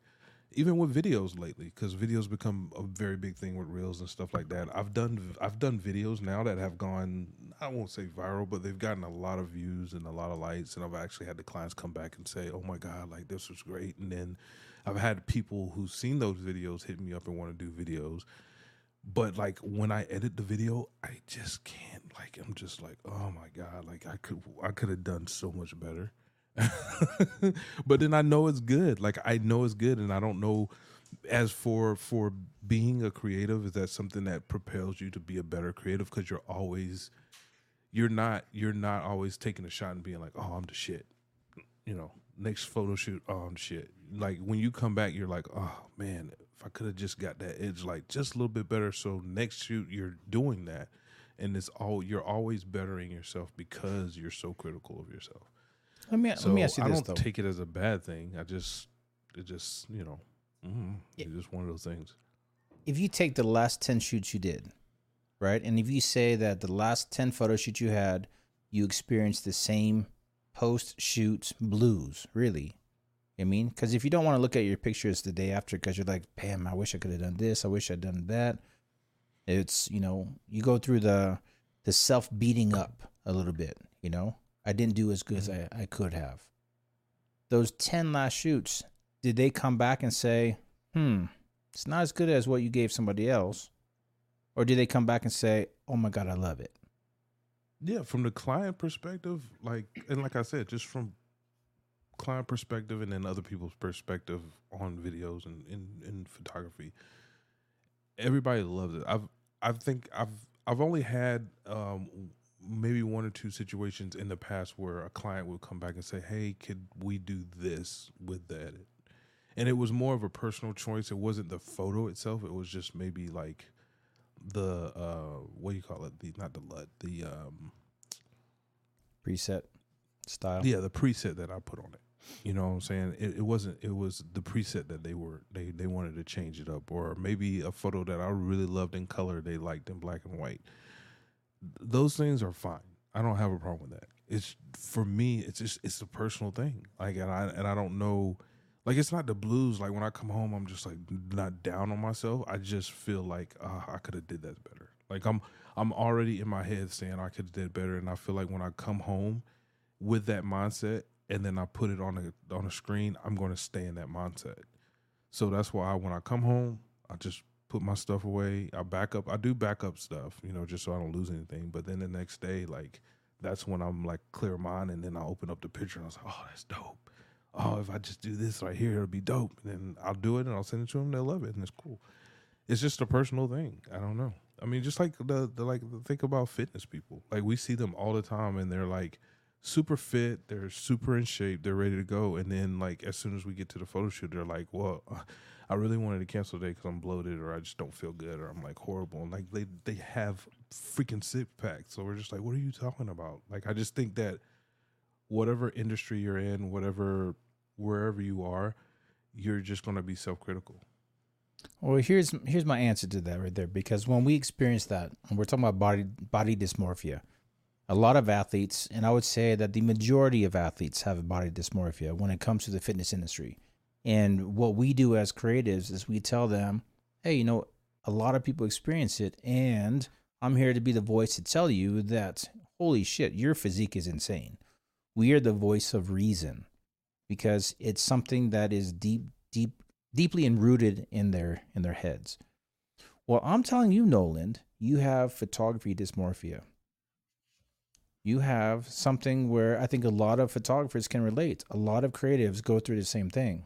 even with videos lately because videos become a very big thing with reels and stuff like that. I've done i've done videos now that have gone i won't say viral but they've gotten a lot of views and a lot of likes and i've actually had the clients come back and say oh my god like this was great. And then i've had people who've seen those videos hit me up and want to do videos. But like when i edit the video i just can't like i'm just like oh my god like i could i could have done so much better but then I know it's good. Like I know it's good, and I don't know. As for for being a creative, is that something that propels you to be a better creative? Because you're always, you're not you're not always taking a shot and being like, oh, I'm the shit. You know, next photo shoot, oh, I'm shit. Like when you come back, you're like, oh man, if I could have just got that edge, like just a little bit better. So next shoot, you're doing that, and it's all you're always bettering yourself because you're so critical of yourself. Let me So let me ask you I this don't though. take it as a bad thing. I just, it just, you know, mm, Yeah. it's just one of those things. if you take the last 10 shoots you did, right? And if you say that the last 10 photo shoots you had, you experienced the same post shoot blues, really. I mean, because if you don't want to look at your pictures the day after, because you're like, damn, I wish I could have done this, I wish I'd done that. It's, you know, you go through the the self beating up a little bit, you know? I didn't do as good as I, I could have. Those 10 last shoots, did they come back and say, hmm, it's not as good as what you gave somebody else? Or do they come back and say, oh my God, I love it? Yeah, from the client perspective, like, and like I said, just from client perspective and then other people's perspective on videos and in, in photography, everybody loves it. I've, I think I've, I've only had um, maybe one or two situations in the past where a client would come back and say, "Hey, could we do this with the edit?" And it was more of a personal choice. It wasn't the photo itself. It was just maybe like the uh, what do you call it? The not the LUT, the um, Preset style. yeah, the preset that I put on it. You know what I'm saying? It, it wasn't. It was the preset that they were they they wanted to change it up, or maybe a photo that I really loved in color they liked in black and white. Those things are fine. I don't have a problem with that. It's for me. It's just it's a personal thing. Like, and I and I don't know. Like, it's not the blues. Like when I come home, I'm just like not down on myself. I just feel like uh, I could have did that better. Like I'm I'm already in my head saying I could have did better, and I feel like when I come home with that mindset and then I put it on a on a screen, I'm going to stay in that mindset. So that's why when I come home, I just put my stuff away. I back up. I do backup stuff, you know, just so I don't lose anything. But then the next day, like that's when I'm like clear mind, and then I open up the picture and I was like, oh, that's dope. Oh, if I just do this right here, it'll be dope. And then I'll do it and I'll send it to them. They'll love it and it's cool. It's just a personal thing. I don't know. I mean, just like the, the like think about fitness people. Like we see them all the time, and they're like super fit, they're super in shape, they're ready to go, and then like as soon as we get to the photo shoot, they're like, "Well, I really wanted to cancel today because I'm bloated, or I just don't feel good, or I'm like horrible." And like they they have freaking six packs, so we're just like, "What are you talking about?" Like I just think that whatever industry you're in, whatever wherever you are, you're just gonna be self critical. Well, here's here's my answer to that right there. Because when we experience that, and we're talking about body body dysmorphia, a lot of athletes, and I would say that the majority of athletes have body dysmorphia when it comes to the fitness industry. And what we do as creatives is we tell them, hey, you know, a lot of people experience it, and I'm here to be the voice to tell you that holy shit, your physique is insane. We are the voice of reason because it's something that is deep, deep, deeply enrooted in their in their heads. Well, I'm telling you, Noland, you have photography dysmorphia. You have something where I think a lot of photographers can relate. A lot of creatives go through the same thing.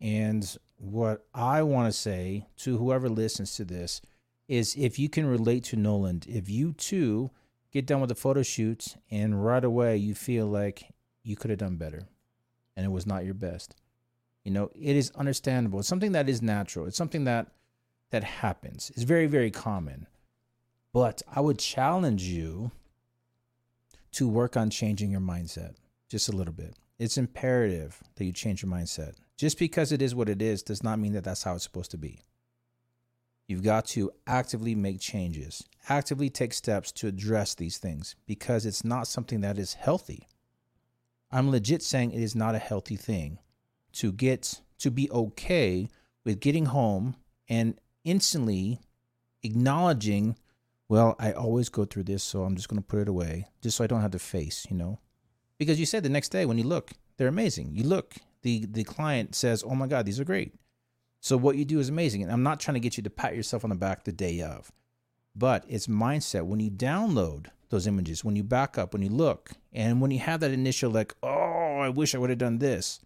And what I want to say to whoever listens to this is if you can relate to Noland, if you too get done with the photo shoot and right away you feel like you could have done better and it was not your best. You know, it is understandable. It's something that is natural. It's something that that happens. It's very very common. But I would challenge you to work on changing your mindset just a little bit. It's imperative that you change your mindset. Just because it is what it is does not mean that that's how it's supposed to be. You've got to actively make changes, actively take steps to address these things because it's not something that is healthy. I'm legit saying it is not a healthy thing to get to be okay with getting home and instantly acknowledging, well, I always go through this, so I'm just going to put it away just so I don't have to face, you know? Because you said the next day when you look, they're amazing. You look, the the client says, "Oh my god, these are great." So what you do is amazing. And I'm not trying to get you to pat yourself on the back the day of. But it's mindset when you download those images, when you back up, when you look, and when you have that initial like, "Oh, I wish I would have done this."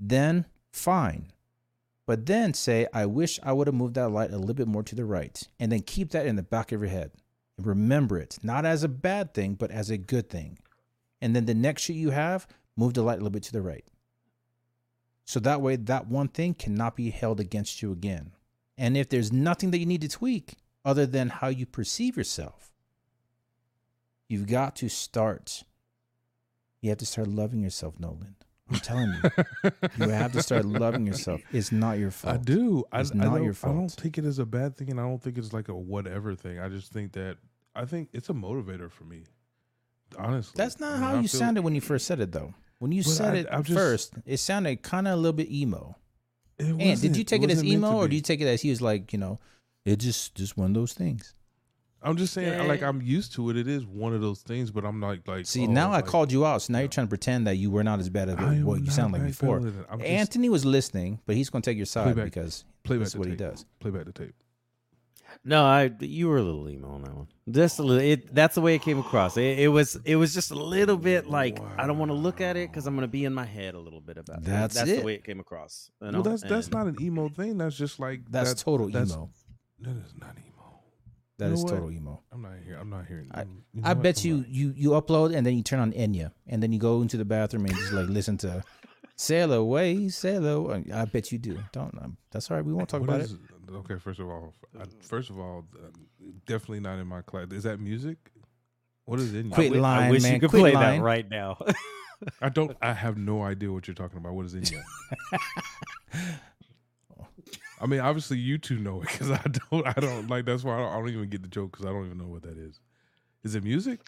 Then fine. But then say, I wish I would have moved that light a little bit more to the right. And then keep that in the back of your head. And remember it, not as a bad thing, but as a good thing. And then the next shoot you have, move the light a little bit to the right. So that way, that one thing cannot be held against you again. And if there's nothing that you need to tweak other than how you perceive yourself, you've got to start. You have to start loving yourself, Noland. I'm telling you, you have to start loving yourself. It's not your fault. I do. I, It's I not don't, your I don't fault. think it is a bad thing, and I don't think it's like a whatever thing. I just think that I think it's a motivator for me. Honestly, That's not I how I you feel- sounded when you first said it, though. When you But said I- it I'm just- first, it sounded kind of a little bit emo. And did you take it, as wasn't meant to emo, or do you take it as he was like, you know, it just just one of those things? I'm just saying, like I'm used to it. It is one of those things, but I'm like, like. See, oh, now I called you out, so now you're trying to pretend that you were not as bad as what you sound like before. feeling just- Anthony was listening, but he's going to take your side back- because play back that's the what he does. Play back the tape. No, I you were a little emo on that one. Just a little. It that's the way it came across. It, it was it was just a little bit like I don't want to look at it because I'm gonna be in my head a little bit about it. That's That's it. the way it came across. you well, know? that's that's And- not an emo thing. That's just like That's that- total that's- emo. That is not emo. That You know is what? total emo. I'm not here. I'm not hearing. I- um, you know I bet I'm you, not. you you upload and then you turn on Enya and then you go into the bathroom and just like listen to sail away, sail away. I bet you do. Don't. Um, that's all right. We won't talk What about is- it. Okay, first of all, I, first of all, definitely not in my class. Is that music? What is in you? Quit I wi- I lying, wish man. you could Quit play lying. that right now. I don't. I have no idea what you're talking about. What is in you? I mean, obviously you two know it because I don't. I don't like. That's why I don't, I don't even get the joke because I don't even know what that is. Is it music?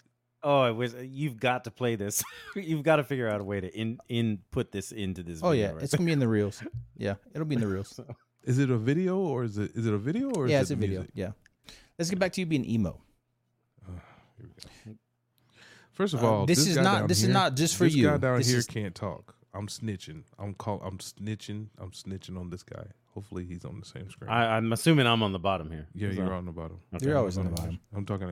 Oh, I wish you've got to play this. you've got to figure out a way to in in put this into this. Oh video yeah, right it's gonna be in the reels. Yeah, it'll be in the reels. Is it a video or is it is it a video or yeah, is it's it a video. music? Yeah. Let's get back to you being emo. Here we go. First of Uh, all, this is not- this is not just for this you. This guy down This here is- can't talk. I'm snitching. I'm call. I'm snitching. I'm snitching on this guy. Hopefully, he's on the same screen. I, I'm assuming I'm on the bottom here. yeah, you're on the bottom. Okay. You're always on the I'm bottom. I'm talking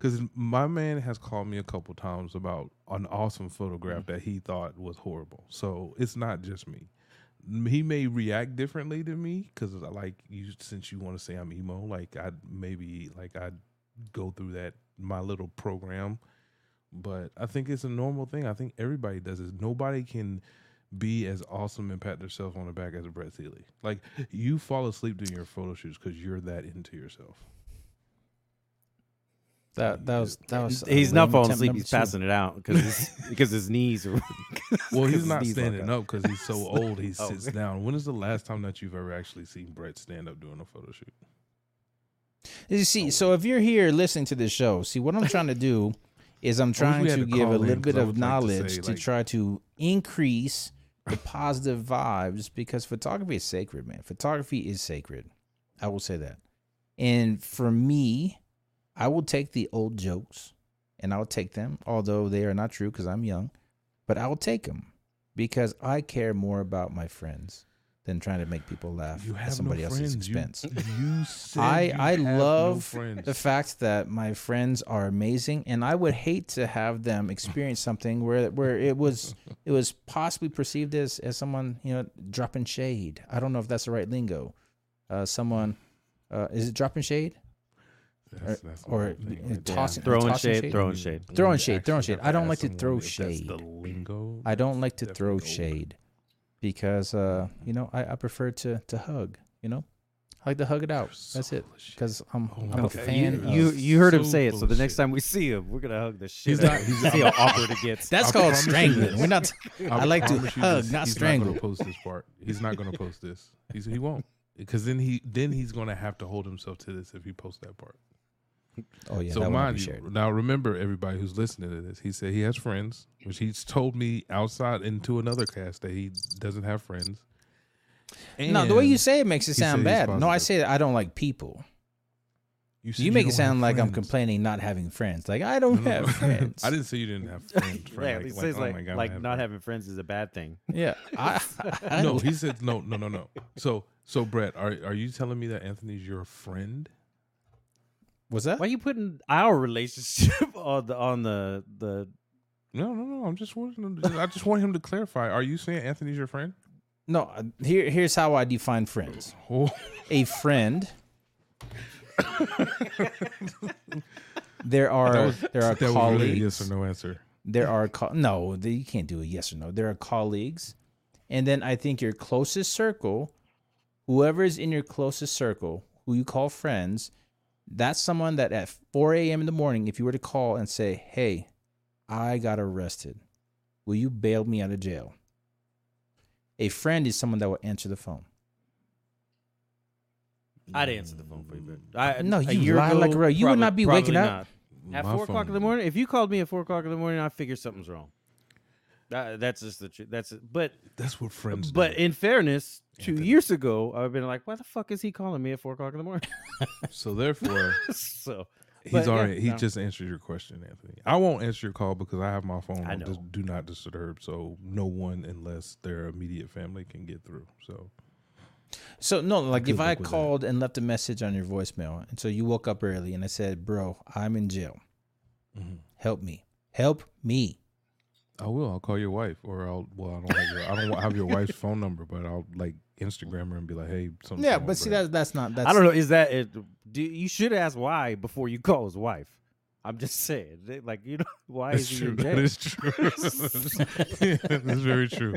because my man has called me a couple times about an awesome photograph that he thought was horrible. So it's not just me. He may react differently to me because like you, since you want to say I'm emo, like I maybe like I go through that my little program. But I think it's a normal thing. I think everybody does it. Nobody can be as awesome and pat themselves on the back as Brett Seeley. Like you fall asleep during your photo shoots because you're that into yourself. That that was that was. He's not falling asleep. He's passing it out because his, because his knees are. well, he's not standing up because he's so oh, old. He Oh. sits down. When is the last time that you've ever actually seen Brett stand up doing a photo shoot? You see, so if you're here listening to this show, see what I'm trying to do is I'm trying to to give a little bit of would like to knowledge say, to try to increase the positive vibes because photography is sacred, man. Photography is sacred. I will say that. And for me, I will take the old jokes and I'll take them, although they are not true because I'm young, but I will take them because I care more about my friends than trying to make people laugh at somebody no else's. You- expense. You, I you I no love friends. the fact that my friends are amazing, and I would hate to have them experience something where where it was it was possibly perceived as as someone you know dropping shade. I don't know if that's the right lingo. Uh, someone uh, is it dropping shade That's, that's or whole thing uh, right tossing Throwing tossing shade, throwing shade. Throwing shade, throwing shade. I don't like to throw shade. The lingo. I don't like to throw go shade because uh, you know I, I prefer to to hug. You know, I like to hug it out. So That's it. full of shit. Because I'm Oh I'm a fan. You, of, you you heard him say it. So the next time we see him, we're gonna hug the shit. He's out not- of he's him. See how awkward it gets. That's I called strangling. We're not. I like to hug, this, not he's strangle. Not gonna post this part. He's not going to post this. He's, he won't. because then he then he's gonna have to hold himself to this if he posts that part. Oh yeah, so that mind be you, now remember everybody who's listening to this. He said he has friends, which he's told me outside into another cast that he doesn't have friends. No, the way you say it makes it sound bad. No, I positive. say that I don't like people. you, said You make it sound like I'm complaining not having friends. Like I don't No, no, have no. friends. I didn't say you didn't have friends. friend. yeah, like, he says oh like, my God, like have not friends. having friends is a bad thing. Yeah, I, I No, he said no, no, no, no. So, so Brett, are are you telling me that Anthony's your friend? Was that? Why are you putting our relationship on the on the the? No, no, no. I'm just wanting. To, I just want him to clarify. Are you saying Anthony's your friend? No, uh, here here's how I define friends. Oh, A friend. there are there are that was colleagues. really a yes or no answer. There are co- no, you can't do a yes or no. There are colleagues, and then I think your closest circle, whoever is in your closest circle, who you call friends, that's someone that at 4 a.m. in the morning, if you were to call and say, "Hey, I got arrested, will you bail me out of jail?" A friend is someone that will answer the phone. I'd answer the phone for you, but I, No, you year lie ago, like a rat. You would not be probably waking up. At My four o'clock in the morning. If you called me at four o'clock in the morning, I figure something's wrong. That, that's just the truth. That's it. But That's what friends. Do. But do. in fairness, two Anthony. years ago, I've been like, why the fuck is he calling me at four o'clock in the morning? so therefore, so he's But, yeah, already. he no. just answered your question, Anthony. I won't answer your call because I have my phone I on know. just do not disturb, so no one unless their immediate family can get through. So So no, like Good if I luck with that. called and left a message on your voicemail, and so you woke up early, and I said, "Bro, I'm in jail. Mm-hmm. Help me, help me." I will. I'll call your wife, or I'll. Well, I don't like your. I don't have your wife's phone number, but I'll like Instagram her and be like, "Hey, something." Yeah, but see that that's not that's I don't know. Is that it? Do, you should ask why before you call his wife. I'm just saying, they- like you know, why That's is he true. in That jail? is true. that's very true.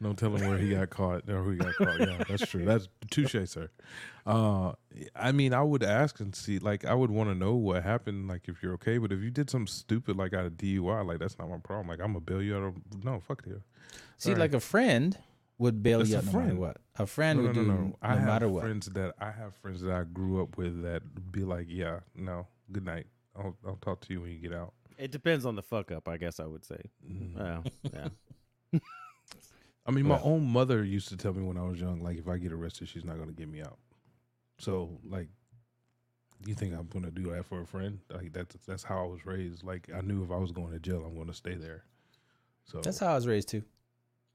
No telling where he got caught or who he got caught. Yeah, that's true. That's touche, sir. Uh, I mean, I would ask and see. Like, I would want to know what happened. Like, if you're okay, but if you did something stupid like out of DUI, like that's not my problem. Like, I'm gonna bail you out of. No, fuck you. see All right. like a friend would bail That's you out no matter friend. what. A friend No, no, would no, do no. no, I have matter what. friends that I have friends that I grew up with that be like, yeah, no, good night. I'll I'll talk to you when you get out. It depends on the fuck up, I guess I would say. Mm. Well, yeah. I mean, my Well- own mother used to tell me when I was young, like if I get arrested, she's not gonna get me out. So, like, you think I'm gonna do that for a friend? Like that's that's how I was raised. Like I knew if I was going to jail, I'm gonna stay there. So That's how I was raised too.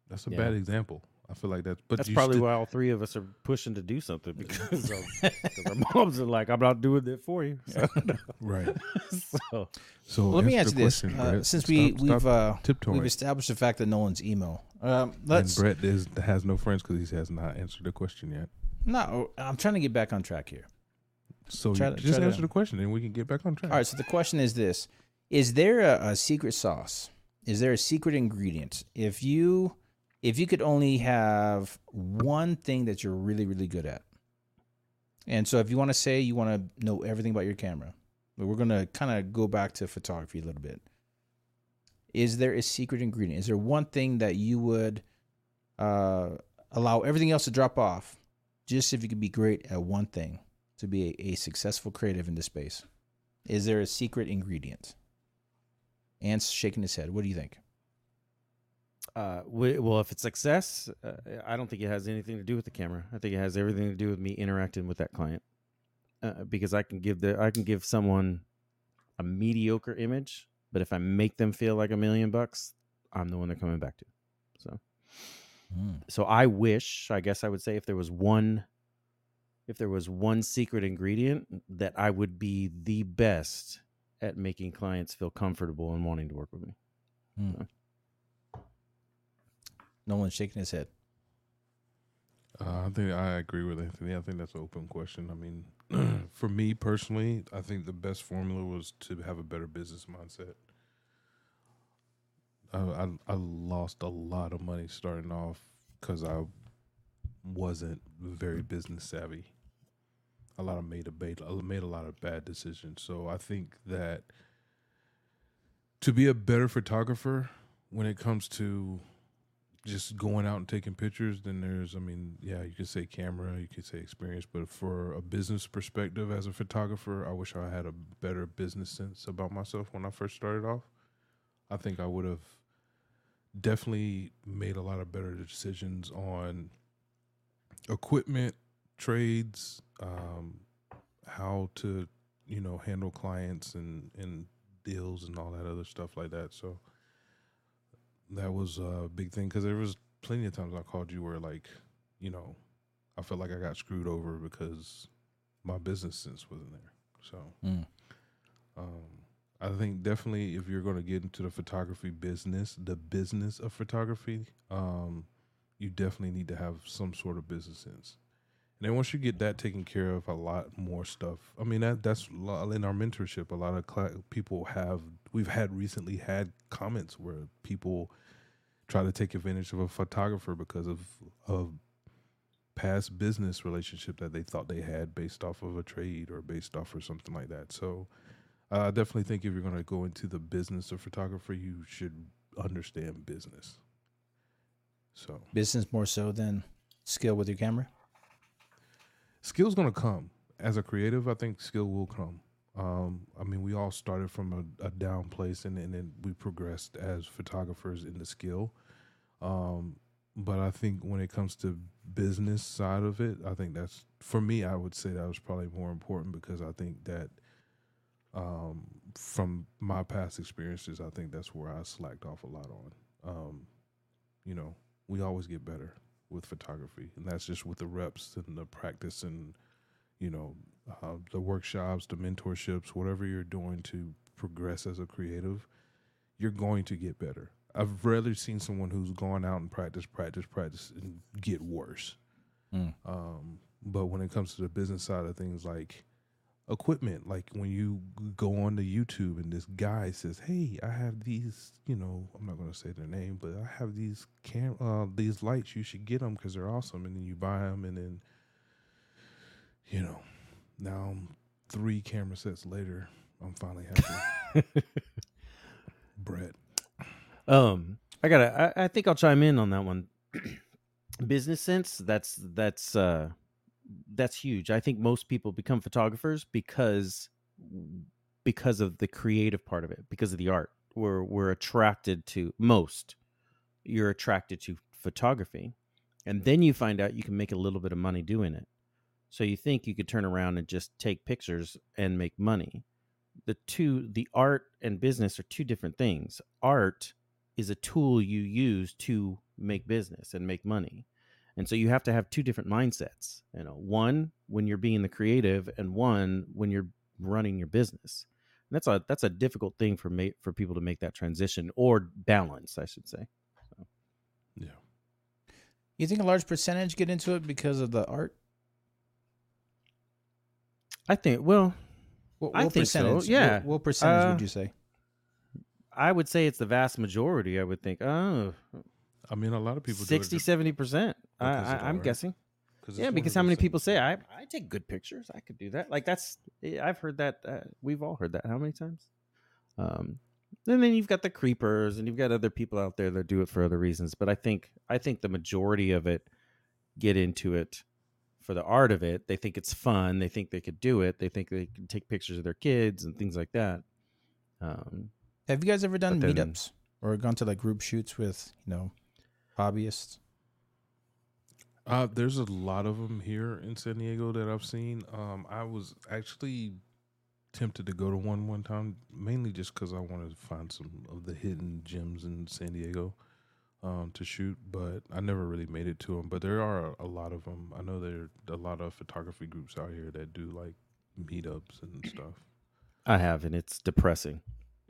that's a Yeah. bad example. I feel like that's. But That's probably still- why all three of us are pushing to do something because, of, our moms are like, "I'm not doing it for you." So, right. so So Let me answer ask you this: question, uh, since Stop- we we've uh, we've established the fact that Noland's emo, um, and let's Brett is has no friends because he has not answered the question yet. no. I'm trying to get back on track here. So Try to- just try to- answer the question, and we can get back on track. All right. So the question is this: Is there a, a secret sauce? Is there a secret ingredient? If you if you could only have one thing that you're really really good at, and so if you want to say you want to know everything about your camera, but we're gonna kind of go back to photography a little bit. Is there a secret ingredient? Is there one thing that you would uh, allow everything else to drop off, just if you could be great at one thing to be a, a successful creative in this space? Is there a secret ingredient? Ant's shaking his head. What do you think? Uh, well, if it's success, uh, I don't think it has anything to do with the camera. I think it has everything to do with me interacting with that client. Uh, because I can give the I can give someone a mediocre image, but if I make them feel like a million bucks, I'm the one they're coming back to. So, so I wish, I guess I would say, if there was one, if there was one secret ingredient, that I would be the best at making clients feel comfortable and wanting to work with me. No one's shaking his head. Uh, I think I agree with Anthony. I think that's an open question. I mean, for me personally, I think the best formula was to have a better business mindset. I I, I lost a lot of money starting off because I wasn't very business savvy. A lot of made a I made a lot of bad decisions. So I think that to be a better photographer when it comes to just going out and taking pictures, then there's, I mean, yeah, you could say camera, you could say experience, but for a business perspective as a photographer, I wish I had a better business sense about myself when I first started off. I think I would have definitely made a lot of better decisions on equipment, trades, um, how to, you know, handle clients and, and deals and all that other stuff like that. So, that was a big thing because there was plenty of times I called you where like, you know, I felt like I got screwed over because my business sense wasn't there. So, Mm. um, I think definitely if you're going to get into the photography business, the business of photography, um, you definitely need to have some sort of business sense. And then once you get that taken care of, a lot more stuff. I mean, that that's in our mentorship. A lot of cla people have. We've had recently had comments where people try to take advantage of a photographer because of of past business relationship that they thought they had based off of a trade or based off or something like that. So I definitely think if you're going to go into the business of photography, you should understand business. So Business more so than skill with your camera. Skill's going to come as a creative. I think skill will come. Um, I mean, we all started from a, a down place, and, and then we progressed as photographers in the skill. Um, but I think when it comes to business side of it, I think that's for me. I would say that was probably more important because I think that um, from my past experiences, I think that's where I slacked off a lot on. Um, you know, we always get better with photography, and that's just with the reps and the practice and you know uh, the workshops, the mentorships, whatever you're doing to progress as a creative, you're going to get better. I've rather seen someone who's gone out and practice, practice, practice, and get worse. Mm. Um, but when it comes to the business side of things, like equipment, like when you go on to YouTube and this guy says, "Hey, I have these," you know, I'm not going to say their name, but I have these cam, uh, these lights. You should get them because they're awesome. And then you buy them, and then, you know, now I'm three camera sets later, I'm finally happy. Brett, Um, I gotta. I, I think I'll chime in on that one. Business sense. That's that's uh, that's huge. I think most people become photographers because because of the creative part of it, because of the art. We're we're attracted to most. You're attracted to photography, and then you find out you can make a little bit of money doing it. So you think you could turn around and just take pictures and make money. The two, the art and business are two different things. Art is a tool you use to make business and make money. And so you have to have two different mindsets. You know, one when you're being the creative and one when you're running your business. And that's a that's a difficult thing for ma- for people to make that transition or balance, I should say. yeah, You think a large percentage get into it because of the art? I think well, What, I what think so, percentage? yeah. What, what percentage Uh, would you say? I would say it's the vast majority. I would think, oh, I mean, a lot of people 60, 70%. I, because of I, the I'm art. guessing. Yeah, because how many people say I I take good pictures? I could do that. Like that's I've heard that. Uh, we've all heard that. How many times? Um, and then you've got the creepers, and you've got other people out there that do it for other reasons. But I think I think the majority of it get into it for the art of it. They think it's fun. They think they could do it. They think they can take pictures of their kids and things like that. Um, Have you guys ever done but then- meetups or gone to like group shoots with you know hobbyists? Uh, there's a lot of them here in San Diego that I've seen. Um, I was actually tempted to go to one one time, mainly just because I wanted to find some of the hidden gems in San Diego um, to shoot, but I never really made it to them. But there are a, a lot of them. I know there are a lot of photography groups out here that do like meetups and stuff. I have, and it's depressing.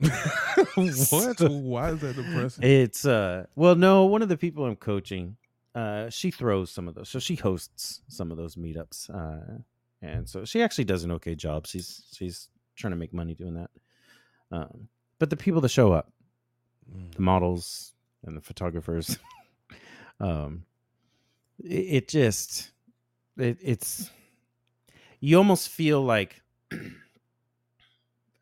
what? Why is that depressing? It's uh well no, one of the people I'm coaching, uh she throws some of those. So she hosts some of those meetups. Uh and so she actually does an okay job. She's she's trying to make money doing that. Um but the people that show up, Mm. the models and the photographers um it, it just it, it's you almost feel like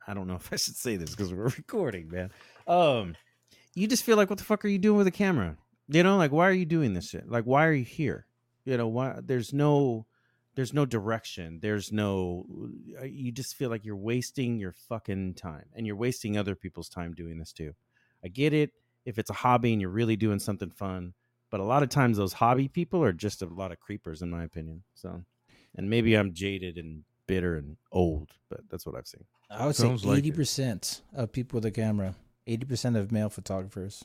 I don't know if I should say this because we're recording, man. Um, you just feel like, what the fuck are you doing with a camera? You know, like why are you doing this shit? Like why are you here? You know, why there's no there's no direction. There's no uh, you just feel like you're wasting your fucking time and you're wasting other people's time doing this too. I get it if it's a hobby and you're really doing something fun, but a lot of times those hobby people are just a lot of creepers in my opinion. So, and maybe I'm jaded and bitter and old, but that's what I've seen. I would Sounds say eighty it. percent of people with a camera, eighty percent of male photographers,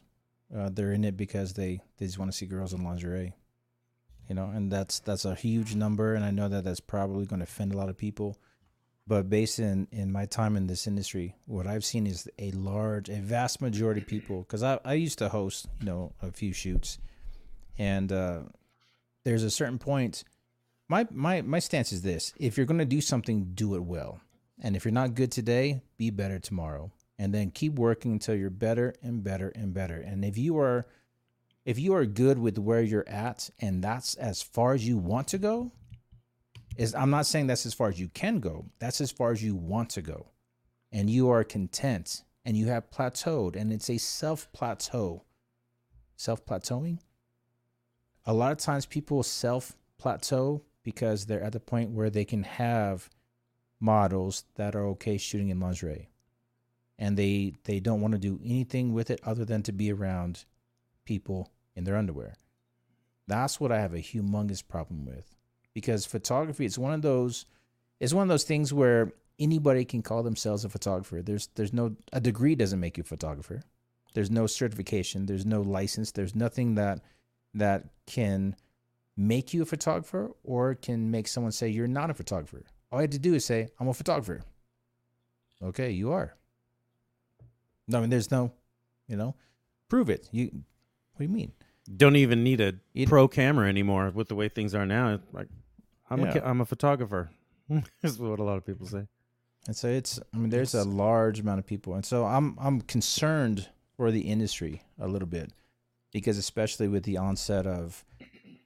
uh, they're in it because they they just want to see girls in lingerie. You know, and that's that's a huge number, and I know that that's probably going to offend a lot of people. But based in in my time in this industry, what I've seen is a large, a vast majority of people. Because I I used to host, you know, a few shoots, and uh, there's a certain point. My my my stance is this: if you're going to do something, do it well. And if you're not good today, be better tomorrow. And then keep working until you're better and better and better. And if you are if you are good with where you're at and that's as far as you want to go, is I'm not saying that's as far as you can go. That's as far as you want to go. And you are content and you have plateaued and it's a self plateau. Self plateauing? A lot of times people self plateau because they're at the point where they can have models that are okay shooting in lingerie. And they they don't want to do anything with it other than to be around people in their underwear. That's what i have a humongous problem with. Because photography it's one of those it's one of those things where anybody can call themselves a photographer. There's there's no a degree doesn't make you a photographer. There's no certification. There's no license. There's nothing that that can make you a photographer or can make someone say you're not a photographer all I had to do is say, I'm a photographer. Okay, you are. No, I mean, there's no, you know, prove it. You, what do you mean? Don't even need a You- pro camera anymore with the way things are now. It's Like, I'm a Yeah. ca- I'm a photographer. Is what a lot of people say. And so it's, I mean, there's a large amount of people, and so I'm I'm concerned for the industry a little bit because especially with the onset of,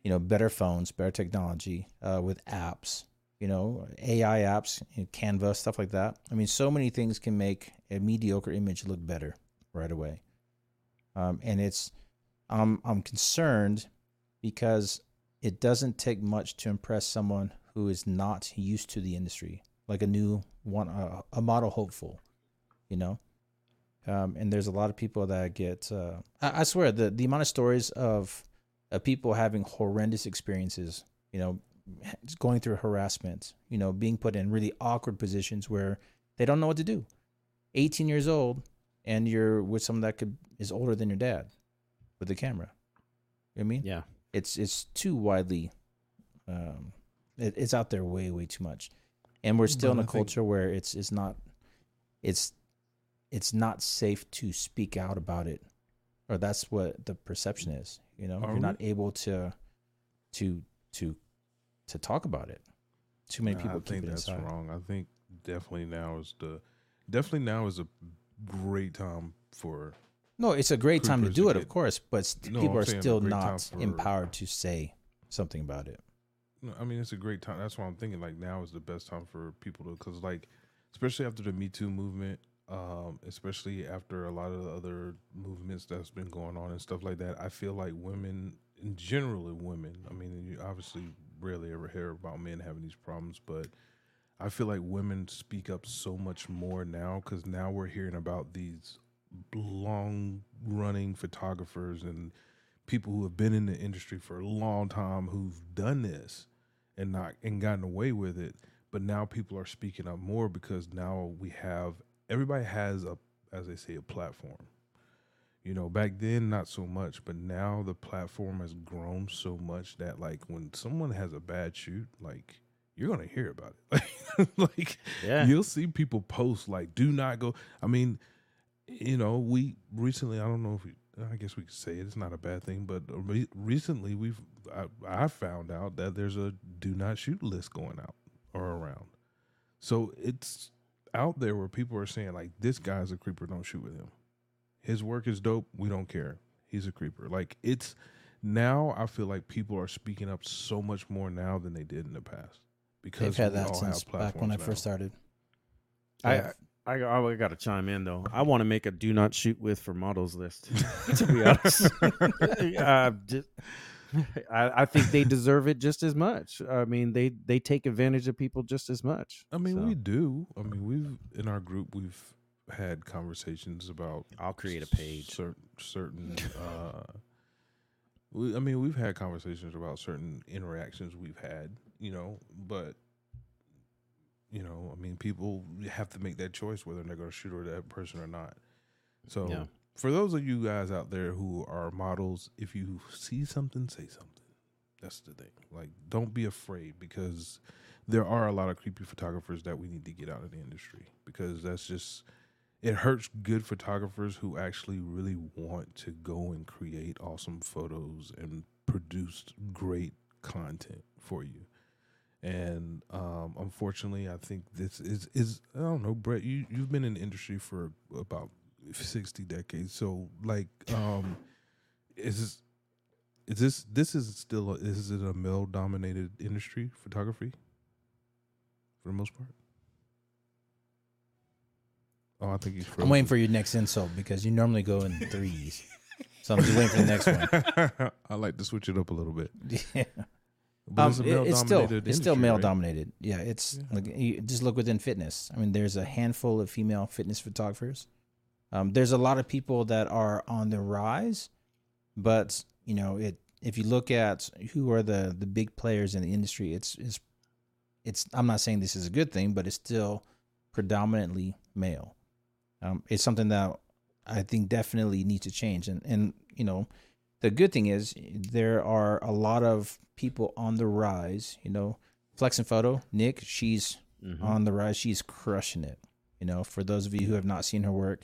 you know, better phones, better technology, uh, with apps, you know, AI apps, you know, Canva, stuff like that. I mean, so many things can make a mediocre image look better right away. Um, and it's, I'm I'm concerned because it doesn't take much to impress someone who is not used to the industry, like a new one, uh, a model hopeful, you know. Um, and there's a lot of people that get. Uh, I, I swear the the amount of stories of of people having horrendous experiences, you know, going through harassment, you know, being put in really awkward positions where they don't know what to do. 18 years old, and you're with someone that could is older than your dad with the camera. You know what I mean? Yeah. it's it's too widely um it, it's out there way way too much and we're still But in a I think- culture where it's it's not it's it's not safe to speak out about it or that's what the perception is you know Are you're we? not able to to to to talk about it too many people I think that's inside wrong. I think definitely now is the definitely now is a great time for no it's a great time to do to it of course but st- No, people I'm are still not for- empowered to say something about it No, I mean, it's a great time. That's why I'm thinking like now is the best time for people to, because like, especially after the Me Too movement, um, especially after a lot of the other movements that's been going on and stuff like that. I feel like women, in general, women. I mean, you obviously rarely ever hear about men having these problems, but I feel like women speak up so much more now because now we're hearing about these long running photographers and people who have been in the industry for a long time who've done this and not and gotten away with it but now people are speaking up more because now we have everybody has a as they say a platform you know back then not so much but now the platform has grown so much that like when someone has a bad shoot like you're gonna hear about it. Like like Yeah. you'll see people post like do not go i mean you know we recently i don't know if we i guess we could say it, it's not a bad thing but re- recently we've I, I found out that there's a do not shoot list going out or around. So it's out there where people are saying like this guy's a creeper don't shoot with him his work is dope we don't care he's a creeper like it's now i feel like people are speaking up so much more now than they did in the past because they've had that all since have back when i platforms first now. started I- Yeah. I, I, I got to chime in though. I want to make a do not shoot with for models list. to be honest, uh, just, I, I think they deserve it just as much. I mean, they they take advantage of people just as much. I mean, So, we do. I mean, we've in our group we've had conversations about I'll create a page. certain certain uh we I mean, we've had conversations about certain interactions we've had, you know, but you know, I mean, people have to make that choice whether they're going to shoot or that person or not. So, Yeah. for those of you guys out there who are models, if you see something, say something. That's the thing. Like, don't be afraid because there are a lot of creepy photographers that we need to get out of the industry because that's just it hurts good photographers who actually really want to go and create awesome photos and produce great content for you. And um, unfortunately, I think this is is I don't know, Brett. You you've been in the industry for about sixty decades, so like, um, is this is this this is still a, is it a male dominated industry photography for the most part? Oh, I think he's. I'm waiting for your next insult because you normally go in threes. So I'm just waiting for the next one. I like to switch it up a little bit. Yeah. Um, it's it- it's still male-dominated it's still male right? dominated. Yeah, it's Yeah. like you just look within fitness. I mean, there's a handful of female fitness photographers. Um, there's a lot of people that are on the rise, but you know, it if you look at who are the the big players in the industry, it's it's it's. I'm not saying this is a good thing, but it's still predominantly male. Um, it's something that I think definitely needs to change, and and you know, the good thing is there are a lot of people on the rise. You know, Flex and Photo, Nick, she's Mhm. on the rise. She's crushing it. You know, for those of you who have not seen her work,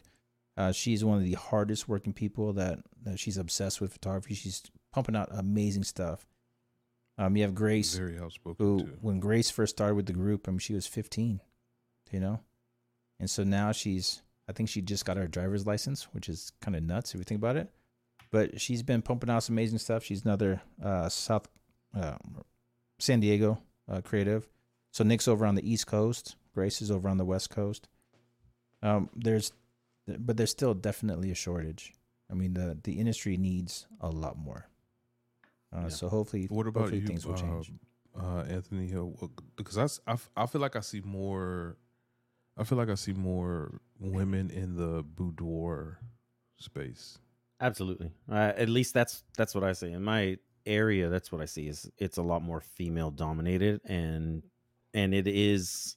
uh, she's one of the hardest working people that, that she's obsessed with photography. She's pumping out amazing stuff. Um, you have Grace, Very outspoken who too. when Grace first started with the group, I mean, she was 15, you know, and so now she's, I think she just got her driver's license, which is kind of nuts if you think about it. But she's been pumping out some amazing stuff. She's another uh, South uh, San Diego uh, creative. So Nick's over on the East Coast. Grace is over on the West Coast. Um, there's, but there's still definitely a shortage. I mean, the the industry needs a lot more. Uh, Yeah. So hopefully, What about hopefully you, things will uh, change. uh, Anthony Hill? Because I, I, I feel like I see more. I feel like I see more women in the boudoir space. Absolutely. Uh, at least that's that's what I see in my area. That's what I see is it's a lot more female dominated, and and it is,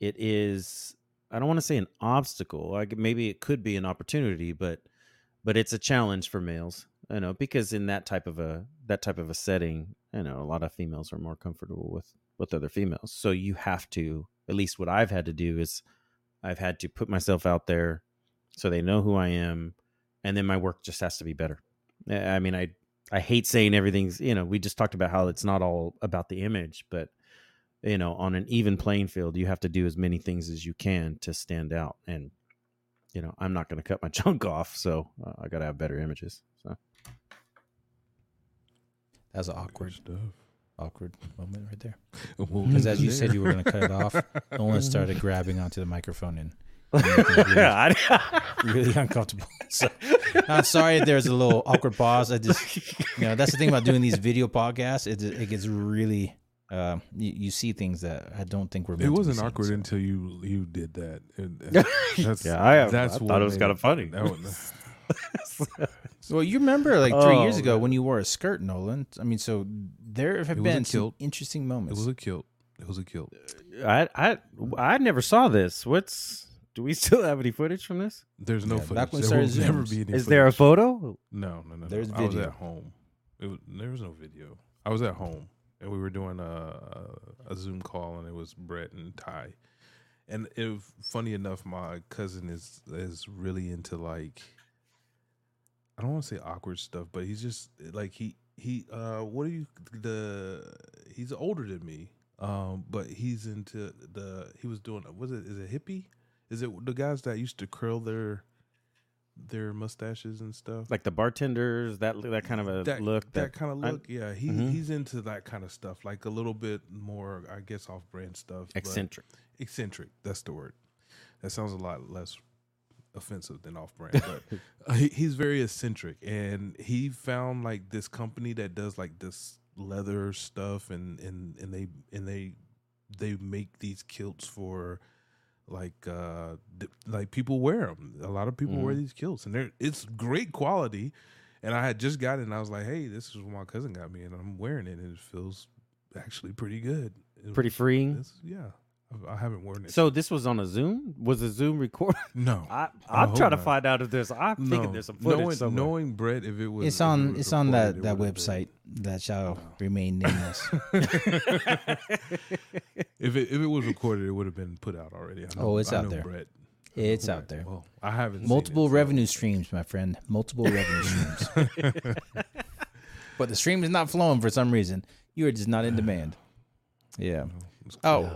it is. I don't want to say an obstacle. Like maybe it could be an opportunity, but but it's a challenge for males. You know, because in that type of a that type of a setting, you know, a lot of females are more comfortable with with other females. So you have to. At least what I've had to do is, I've had to put myself out there, so they know who I am and then my work just has to be better. I I mean, I I hate saying everything's you know we just talked about how it's not all about the image, but you know on an even playing field, you have to do as many things as you can to stand out. And you know, I'm not going to cut my chunk off, so uh, I got to have better images. So That's an awkward, stuff. Awkward moment right there. Because Because as you said, you were going to cut it off. Noland started grabbing onto the microphone and really, really uncomfortable. So I'm sorry there's a little awkward pause. I just, you know, that's the thing about doing these video podcasts. It it gets really, uh, you, you see things that I don't think were. It meant to be wasn't seen, awkward so. until you you did that. It- that's, yeah, I, that's I what thought it was kind of funny. that was- Well, you remember like three Oh, years ago man. when you wore a skirt, Noland. I mean, so there have It was a been some kilt. interesting it was a kilt. It was a kilt. Uh, I I I never saw this. What's do we still have any footage from this? There's no Yeah, footage. back when there will started never Zooms. be any Is there a photo? No, no, no. There's no. I was at home. It was, there was no video. I was at home, and we were doing a a Zoom call, and it was Brett and Ty. And it, funny enough, my cousin is is really into like I don't want to say awkward stuff, but he's just like he he uh what are you the he's older than me, um, but he's into the he was doing was it is it hippie? Is it the guys that used to curl their their mustaches and stuff? Like the bartenders, that that kind of a that look. that, kind of I- look. yeah, he Mhm. he's into that kind of stuff, like a little bit more, I guess, off brand stuff. eccentric. eccentric. That's the word. That sounds a lot less offensive than off brand, but uh, he, he's very eccentric, and he found like this company that does like this leather stuff, and and and they and they they make these kilts for like uh th- like people wear them. A lot of people wear Mhm. these kilts, and they're it's great quality. And I had just got it, and I was like, "Hey, this is what my cousin got me, and I'm wearing it, and it feels actually pretty good. It- Pretty freeing. yeah, I, I haven't worn it. So this was on a Zoom. Was a Zoom record? no, I, I I'm trying to find out if there's. I'm thinking there's some footage knowing, somewhere. knowing Brett, if it was, It's if it on was it's on that that would've been- website that shall No. remain nameless. If it if it was recorded, it would have been put out already. I know, Oh, it's I out know there. Brett. It's out there. Well, I haven't seen Multiple it, so- revenue streams, my friend. Multiple revenue streams. but the stream is not flowing for some reason. You are just not in demand. Yeah. Oh, man.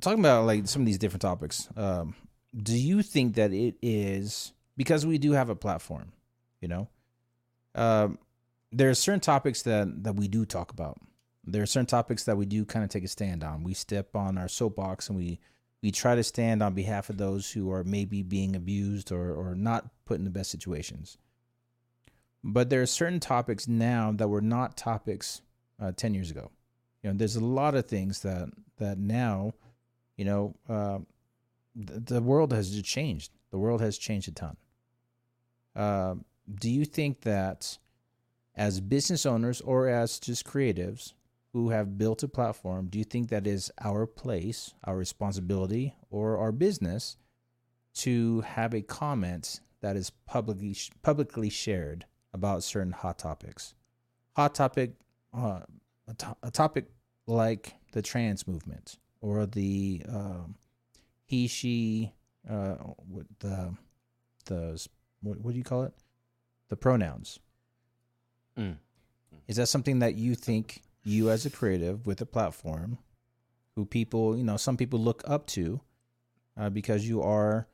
Talking about like some of these different topics. Um, do you think that it is because we do have a platform? You know, um, there are certain topics that that we do talk about. There are certain topics that we do kind of take a stand on. We step on our soapbox and we we try to stand on behalf of those who are maybe being abused or or not put in the best situations. But there are certain topics now that were not topics uh, ten years ago. You know, there's a lot of things that that now, you know, uh, the, the world has changed. The world has changed a ton. Uh, do you think that as business owners or as just creatives who have built a platform, do you think that is our place, our responsibility, or our business to have a comment that is publicly publicly shared about certain hot topics? Hot topic, uh, a, to- a topic like the trans movement or the um, he she uh, what the the what, what do you call it? The pronouns. Mm. is that something that you think you as a creative with a platform who people you know some people look up to uh, because you are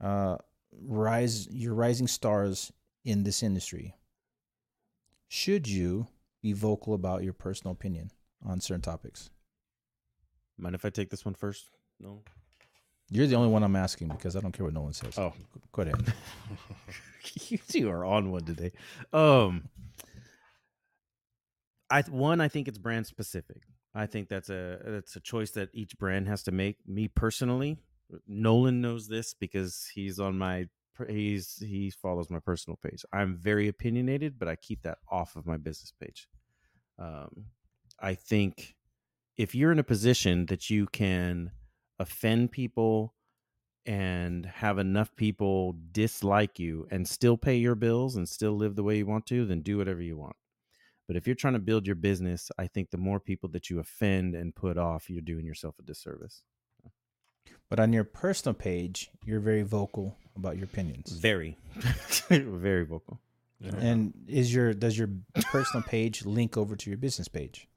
uh, rise you're rising stars in this industry. Should you be vocal about your personal opinion on certain topics Mind if I take this one first? No. You're the only one I'm asking because I don't care what no one says. Oh, Go ahead. you two are on one today. Um, I one, I think it's brand specific. I think that's a that's a choice that each brand has to make. Me personally, Noland knows this because he's on my he's he follows my personal page. I'm very opinionated, but I keep that off of my business page. Um, I think if you're in a position that you can offend people and have enough people dislike you and still pay your bills and still live the way you want to, then do whatever you want. But if you're trying to build your business, I think the more people that you offend and put off, you're doing yourself a disservice. But on your personal page, you're very vocal about your opinions. Very, very vocal. Yeah. And is your does your personal page link over to your business page?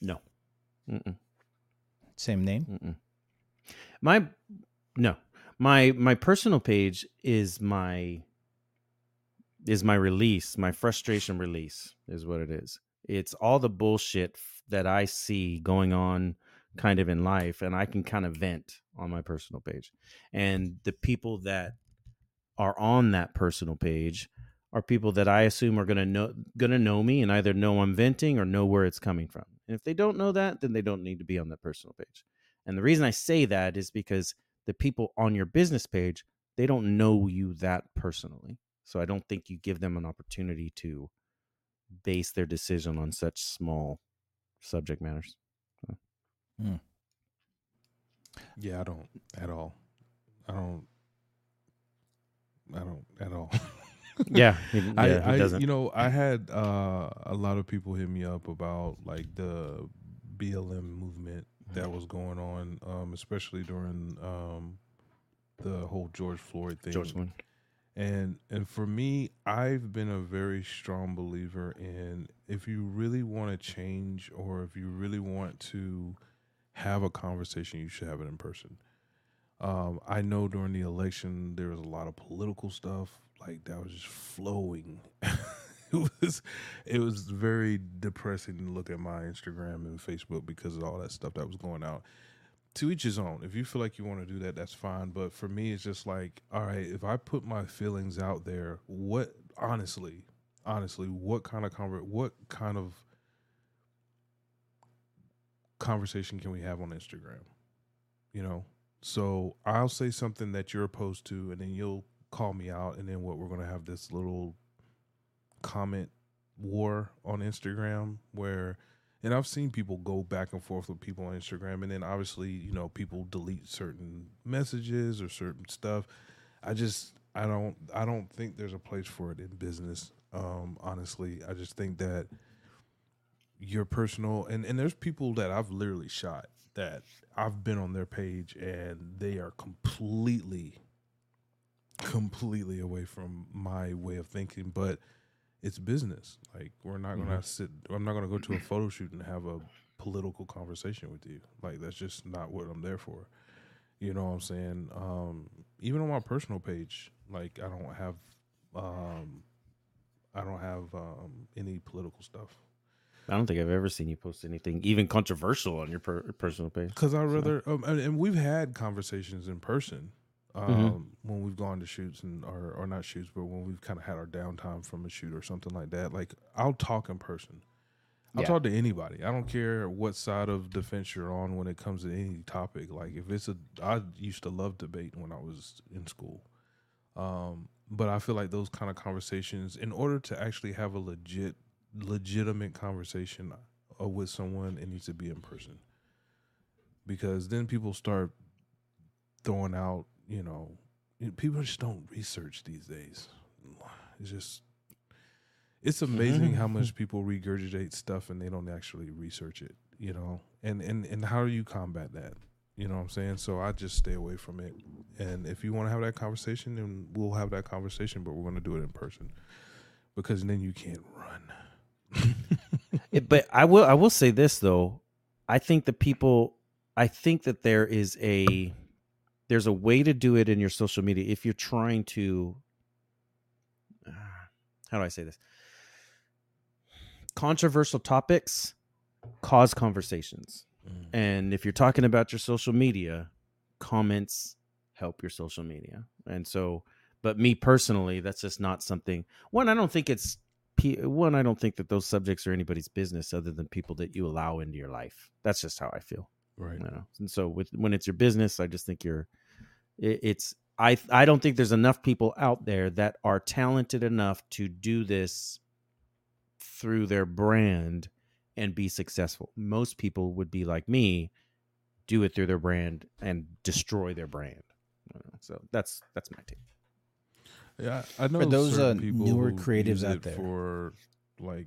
No. Mm-mm. Same name? Mm-mm. My no, my my personal page is my is my release, my frustration release is what it is. It's all the bullshit that I see going on kind of in life and I can kind of vent on my personal page. And the people that are on that personal page are people that I assume are going to know going to know me and either know I'm venting or know where it's coming from. And if they don't know that, then they don't need to be on that personal page. And the reason I say that is because the people on your business page, they don't know you that personally. So I don't think you give them an opportunity to base their decision on such small subject matters. Hmm. Yeah, I don't at all. I don't. I don't at all. Yeah, he, yeah, I, doesn't. you know, I had uh, a lot of people hit me up about like the BLM movement that was going on, um, especially during um, the whole George Floyd thing. George Floyd. And and for me, I've been a very strong believer in if you really want to change or if you really want to have a conversation, you should have it in person. Um, I know during the election there was a lot of political stuff like that was just flowing. it was it was very depressing to look at my Instagram and Facebook because of all that stuff that was going out. to each his own. If you feel like you want to do that, that's fine. But for me, it's just like, all right, if I put my feelings out there, what honestly, honestly, what kind of conver- what kind of conversation can we have on Instagram? You know, so I'll say something that you're opposed to, and then you'll call me out, and then what we're gonna have this little comment war on Instagram where and I've seen people go back and forth with people on Instagram and then obviously, you know, people delete certain messages or certain stuff. I just I don't I don't think there's a place for it in business. Um honestly, I just think that your personal and and there's people that I've literally shot that I've been on their page and they are completely completely away from my way of thinking, but it's business. Like we're not gonna Mhm. sit. I'm not gonna go to a photo shoot and have a political conversation with you. Like that's just not what I'm there for. You know what I'm saying? Um, even on my personal page, like I don't have, um, I don't have um, any political stuff I don't think I've ever seen you post anything even controversial on your per- personal page. because I rather. Um, and, and we've had conversations in person. Um, Mhm. when we've gone to shoots and or, or not shoots, but when we've kind of had our downtime from a shoot or something like that, like I'll talk in person. I'll Yeah. talk to anybody. I don't care what side of the fence you're on when it comes to any topic. Like if it's a, I used to love debate when I was in school. Um, but I feel like those kind of conversations, in order to actually have a legit, legitimate conversation uh, with someone, it needs to be in person. Because then people start throwing out, you know, people just don't research these days. It's just, it's amazing how much mm-hmm. people regurgitate stuff and they don't actually research it, you know. And and and how do you combat that? You know what I'm saying? So I just stay away from it. And if you want to have that conversation, then we'll have that conversation, but we're going to do it in person because then you can't run. It- but I will I will say this though. I think the people I think that there is a there's a way to do it in your social media if you're trying to uh, how do I say this? Controversial topics cause conversations. Mm. And if you're talking about your social media, comments help your social media. And so, but me personally, that's just not something. One, I don't think it's one. I don't think that those subjects are anybody's business other than people that you allow into your life. That's just how I feel. Right. You know? And so, with when it's your business, I just think you're. It, it's I. I don't think there's enough people out there that are talented enough to do this through their brand and be successful. Most people would be like me, do it through their brand and destroy their brand. You know, So that's that's my take. Yeah, I know For those, uh, people newer creatives use out there. for like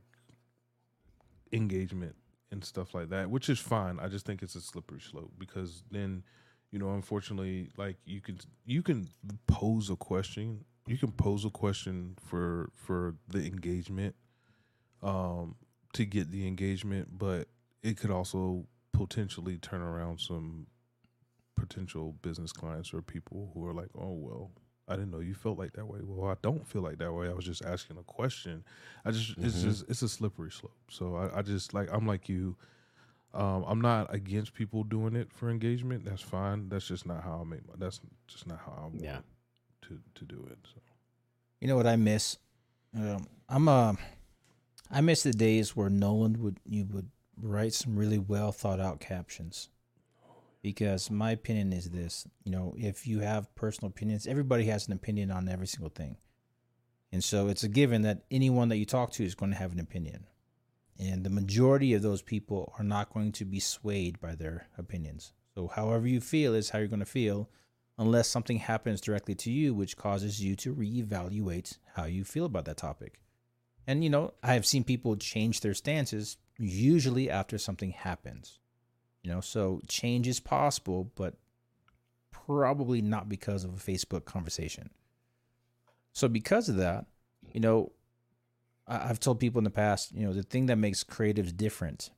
engagement and stuff like that, which is fine. I just think it's a slippery slope because then, you know, unfortunately, like you can you can pose a question, you can pose a question for for the engagement, um, to get the engagement, but it could also potentially turn around some potential business clients or people who are like, oh well, I didn't know you felt like that way. Well, I don't feel like that way. I was just asking a question. I just it's Mhm. just it's a slippery slope. So I, I just like I'm like you. Um, I'm not against people doing it for engagement. That's fine. That's just not how I make my. That's just not how I want Yeah. to to do it. So You know what I miss? Um, I'm uh, I miss the days where Noland would you would write some really well thought out captions. Because my opinion is this, you know, if you have personal opinions, everybody has an opinion on every single thing. And so it's a given that anyone that you talk to is going to have an opinion. And the majority of those people are not going to be swayed by their opinions. So however you feel is how you're going to feel unless something happens directly to you which causes you to reevaluate how you feel about that topic. And you know, I have seen people change their stances usually after something happens. You know, so change is possible, but probably not because of a Facebook conversation. So because of that, you know, I've told people in the past, you know, the thing that makes creatives different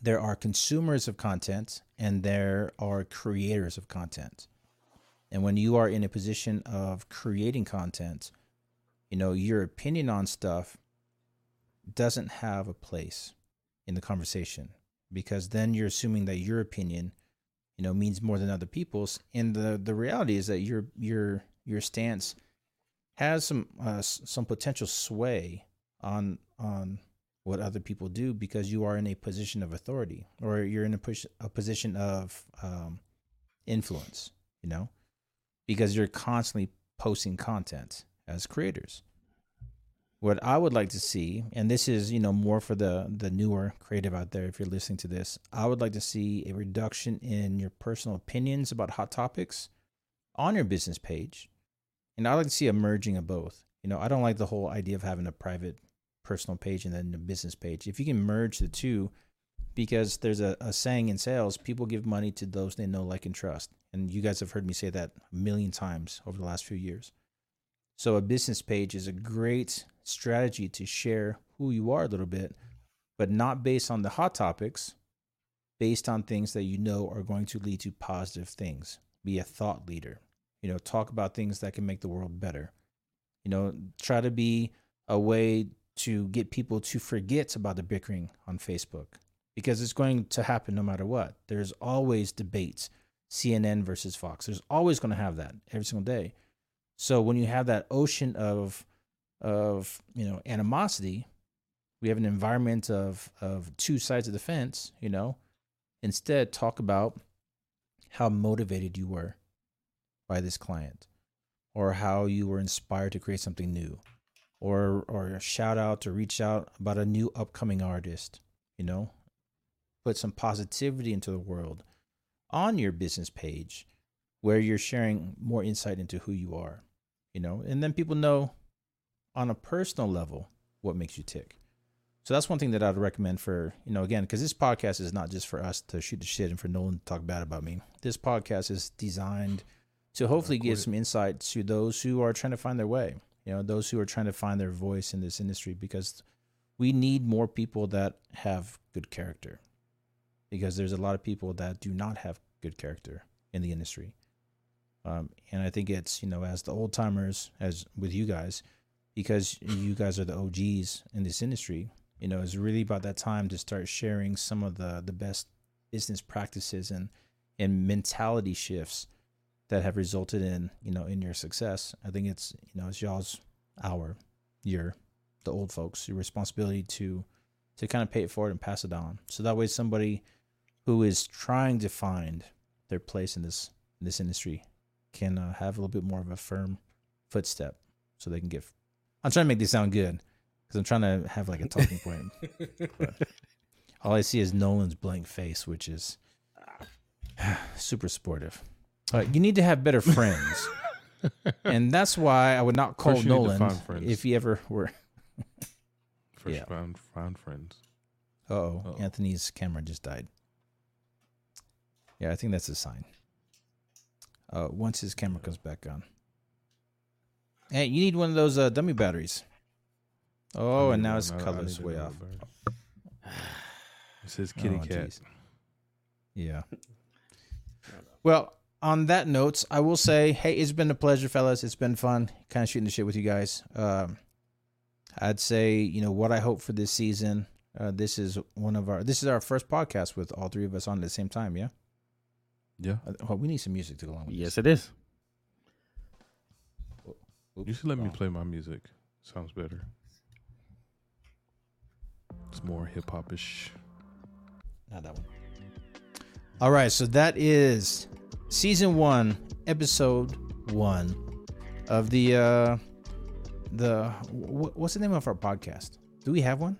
there are consumers of content and there are creators of content. And when you are in a position of creating content, you know, your opinion on stuff doesn't have a place in the conversation because then you're assuming that your opinion you know, means more than other people's. And the the reality is that your your your stance has some uh, some potential sway on on what other people do because you are in a position of authority or you're in a push a position of um, influence. You know, because you're constantly posting content as creators. What I would like to see, and this is you know more for the the newer creative out there, if you're listening to this, I would like to see a reduction in your personal opinions about hot topics on your business page, and I like to see a merging of both. You know, I don't like the whole idea of having a private personal page and then a business page. If you can merge the two, because there's a, a saying in sales people give money to those they know, like, and trust. And you guys have heard me say that a million times over the last few years. So, a business page is a great strategy to share who you are a little bit, but not based on the hot topics, based on things that you know are going to lead to positive things. Be a thought leader. You know, talk about things that can make the world better. You know, try to be a way to get people to forget about the bickering on Facebook because it's going to happen no matter what. There's always debates, CNN versus Fox. There's always going to have that every single day. So when you have that ocean of of you know animosity, we have an environment of of two sides of the fence. You know, instead talk about how motivated you were by this client, or how you were inspired to create something new, or or shout out or reach out about a new upcoming artist. You know, put some positivity into the world on your business page where you're sharing more insight into who you are, you know, and then people know on a personal level what makes you tick. So that's one thing that I'd recommend for, you know, again, because this podcast is not just for us to shoot the shit and for no one to talk bad about me. This podcast is designed to hopefully give some insight to those who are trying to find their way, you know, those who are trying to find their voice in this industry because we need more people that have good character because there's a lot of people that do not have good character in the industry. Um, and I think it's, you know, as the old timers, as with you guys, because you guys are the OGs in this industry, you know, it's really about that time to start sharing some of the, the best business practices and, and mentality shifts that have resulted in, you know, in your success. I think it's, you know, it's y'all's, our, your, the old folks, your responsibility to, to kind of pay it forward and pass it on. So that way somebody who is trying to find their place in this in this industry can uh, have a little bit more of a firm footstep so they can get i'm trying to make this sound good because i'm trying to have like a talking point. But all i see is noland's blank face which is super supportive. All right you need to have better friends. And that's why i would not call First you need to nolan if he ever were. First Yeah. found found friends. oh anthony's camera just died. Yeah i think that's a sign. Uh once his camera comes back on hey you need one of those uh, dummy batteries oh and now his I- I color's way off bird. It says kitty Oh, cat. jeez. yeah well on that note i will say hey it's been a pleasure fellas it's been fun kind of shooting the shit with you guys um i'd say you know what i hope for this season uh, this is one of our this is our first podcast with all three of us on at the same time yeah Yeah. Uh, well, we need some music to go along with Yes, it is. This. You should let me play my music. Sounds better. It's more hip hop ish. Not that one. All right, so that is season one, episode one of the uh the wh- what's the name of our podcast? Do we have one?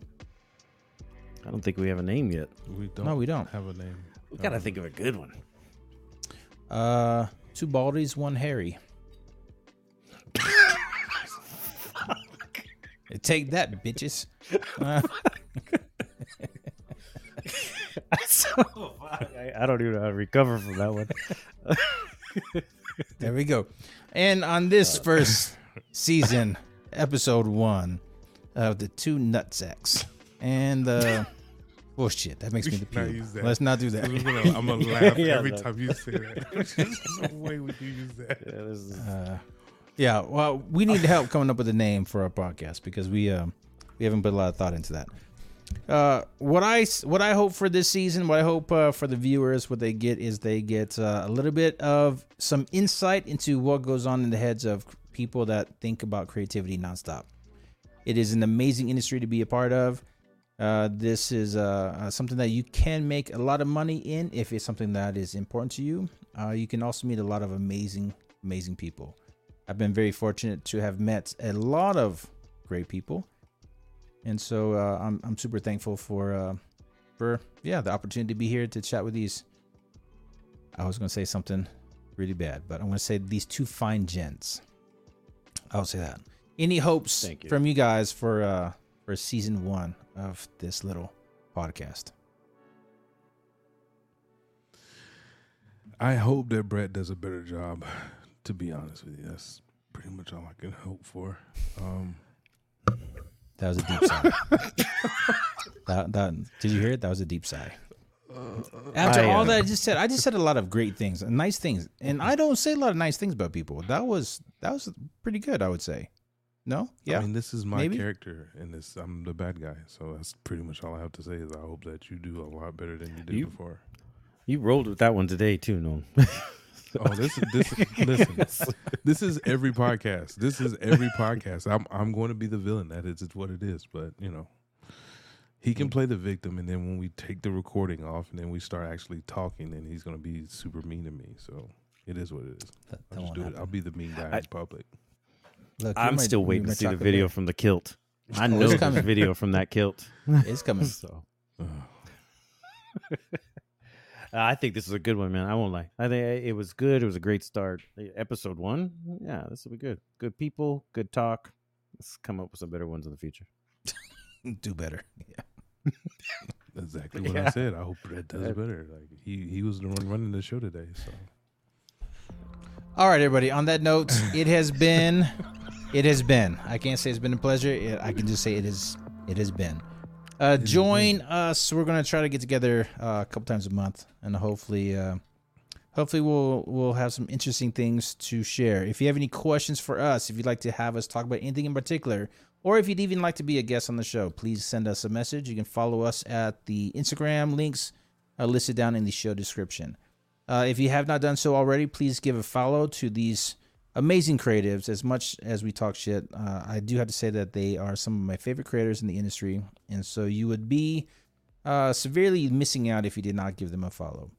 I don't think we have a name yet. We don't No, we don't. have a name. We gotta think of a good one. Uh, two baldies, one hairy. Take that, bitches. Uh, I, I don't even know how to recover from that one. there we go. And on this first season, episode one of the two nutsacks and the bullshit. That makes me the Not puke. Let's not do that. I'm gonna, I'm gonna laugh Yeah, every no. time you say that. There's no way would you use that. Yeah, this is- Uh, yeah, well, we need help coming up with a name for our podcast because we um we haven't put a lot of thought into that. Uh, what I what I hope for this season, what I hope uh, for the viewers, what they get is they get uh, a little bit of some insight into what goes on in the heads of people that think about creativity nonstop. It is an amazing industry to be a part of. Uh, this is uh, uh, something that you can make a lot of money in if it's something that is important to you. Uh, you can also meet a lot of amazing, amazing people. I've been very fortunate to have met a lot of great people, and so uh, I'm I'm super thankful for uh, for yeah the opportunity to be here to chat with these. I was gonna say something really bad, but I'm gonna say these two fine gents. I'll say that. Any hopes you. from you guys for uh for season one of this little podcast? I hope that Brett does a better job. To be honest with you, that's pretty much all I can hope for. Um, That was a deep sigh. that, that did you hear it? That was a deep sigh. After I, all uh, that I just said, I just said a lot of great things, nice things, and I don't say a lot of nice things about people. That was that was pretty good, I would say. No, yeah, I mean, this is my maybe. character, and this I'm the bad guy. So that's pretty much all I have to say. Is I hope that you do a lot better than you did You- before. You rolled with that one today too, no? Oh, this is this. listen, this is every podcast. This is every podcast. I'm I'm going to be the villain. That is it's what it is. But you know, he can hmm. play the victim, and then when we take the recording off, and then we start actually talking, then he's going to be super mean to me. So it is what it is. that, that I'll just won't do it. I'll be the mean guy I- in public. Look, I'm my- still waiting to see the video from the kilt. I know it's there's coming. video from that kilt. It's coming. So Ugh. I think this is a good one, man. I won't lie. I think eh, it was good. It was a great start. Eh, episode one, yeah, this will be good. Good people, good talk. Let's come up with some better ones in the future. Do better. Yeah. Exactly what I said. I hope Brett does better. Like he he was the one running the show today. So All right, everybody. On that note, it has been, it has been. I can't say it's been a pleasure. It, I can just say it is. It has been. Uh, join us. We're gonna try to get together uh, a couple times a month, and hopefully, uh, hopefully we'll we'll have some interesting things to share. If you have any questions for us, if you'd like to have us talk about anything in particular, or if you'd even like to be a guest on the show, please send us a message. You can follow us at the Instagram links uh, listed down in the show description. Uh, if you have not done so already, please give a follow to these amazing creatives. As much as we talk shit, uh, I do have to say that they are some of my favorite creators in the industry, and so you would be uh, severely missing out if you did not give them a follow.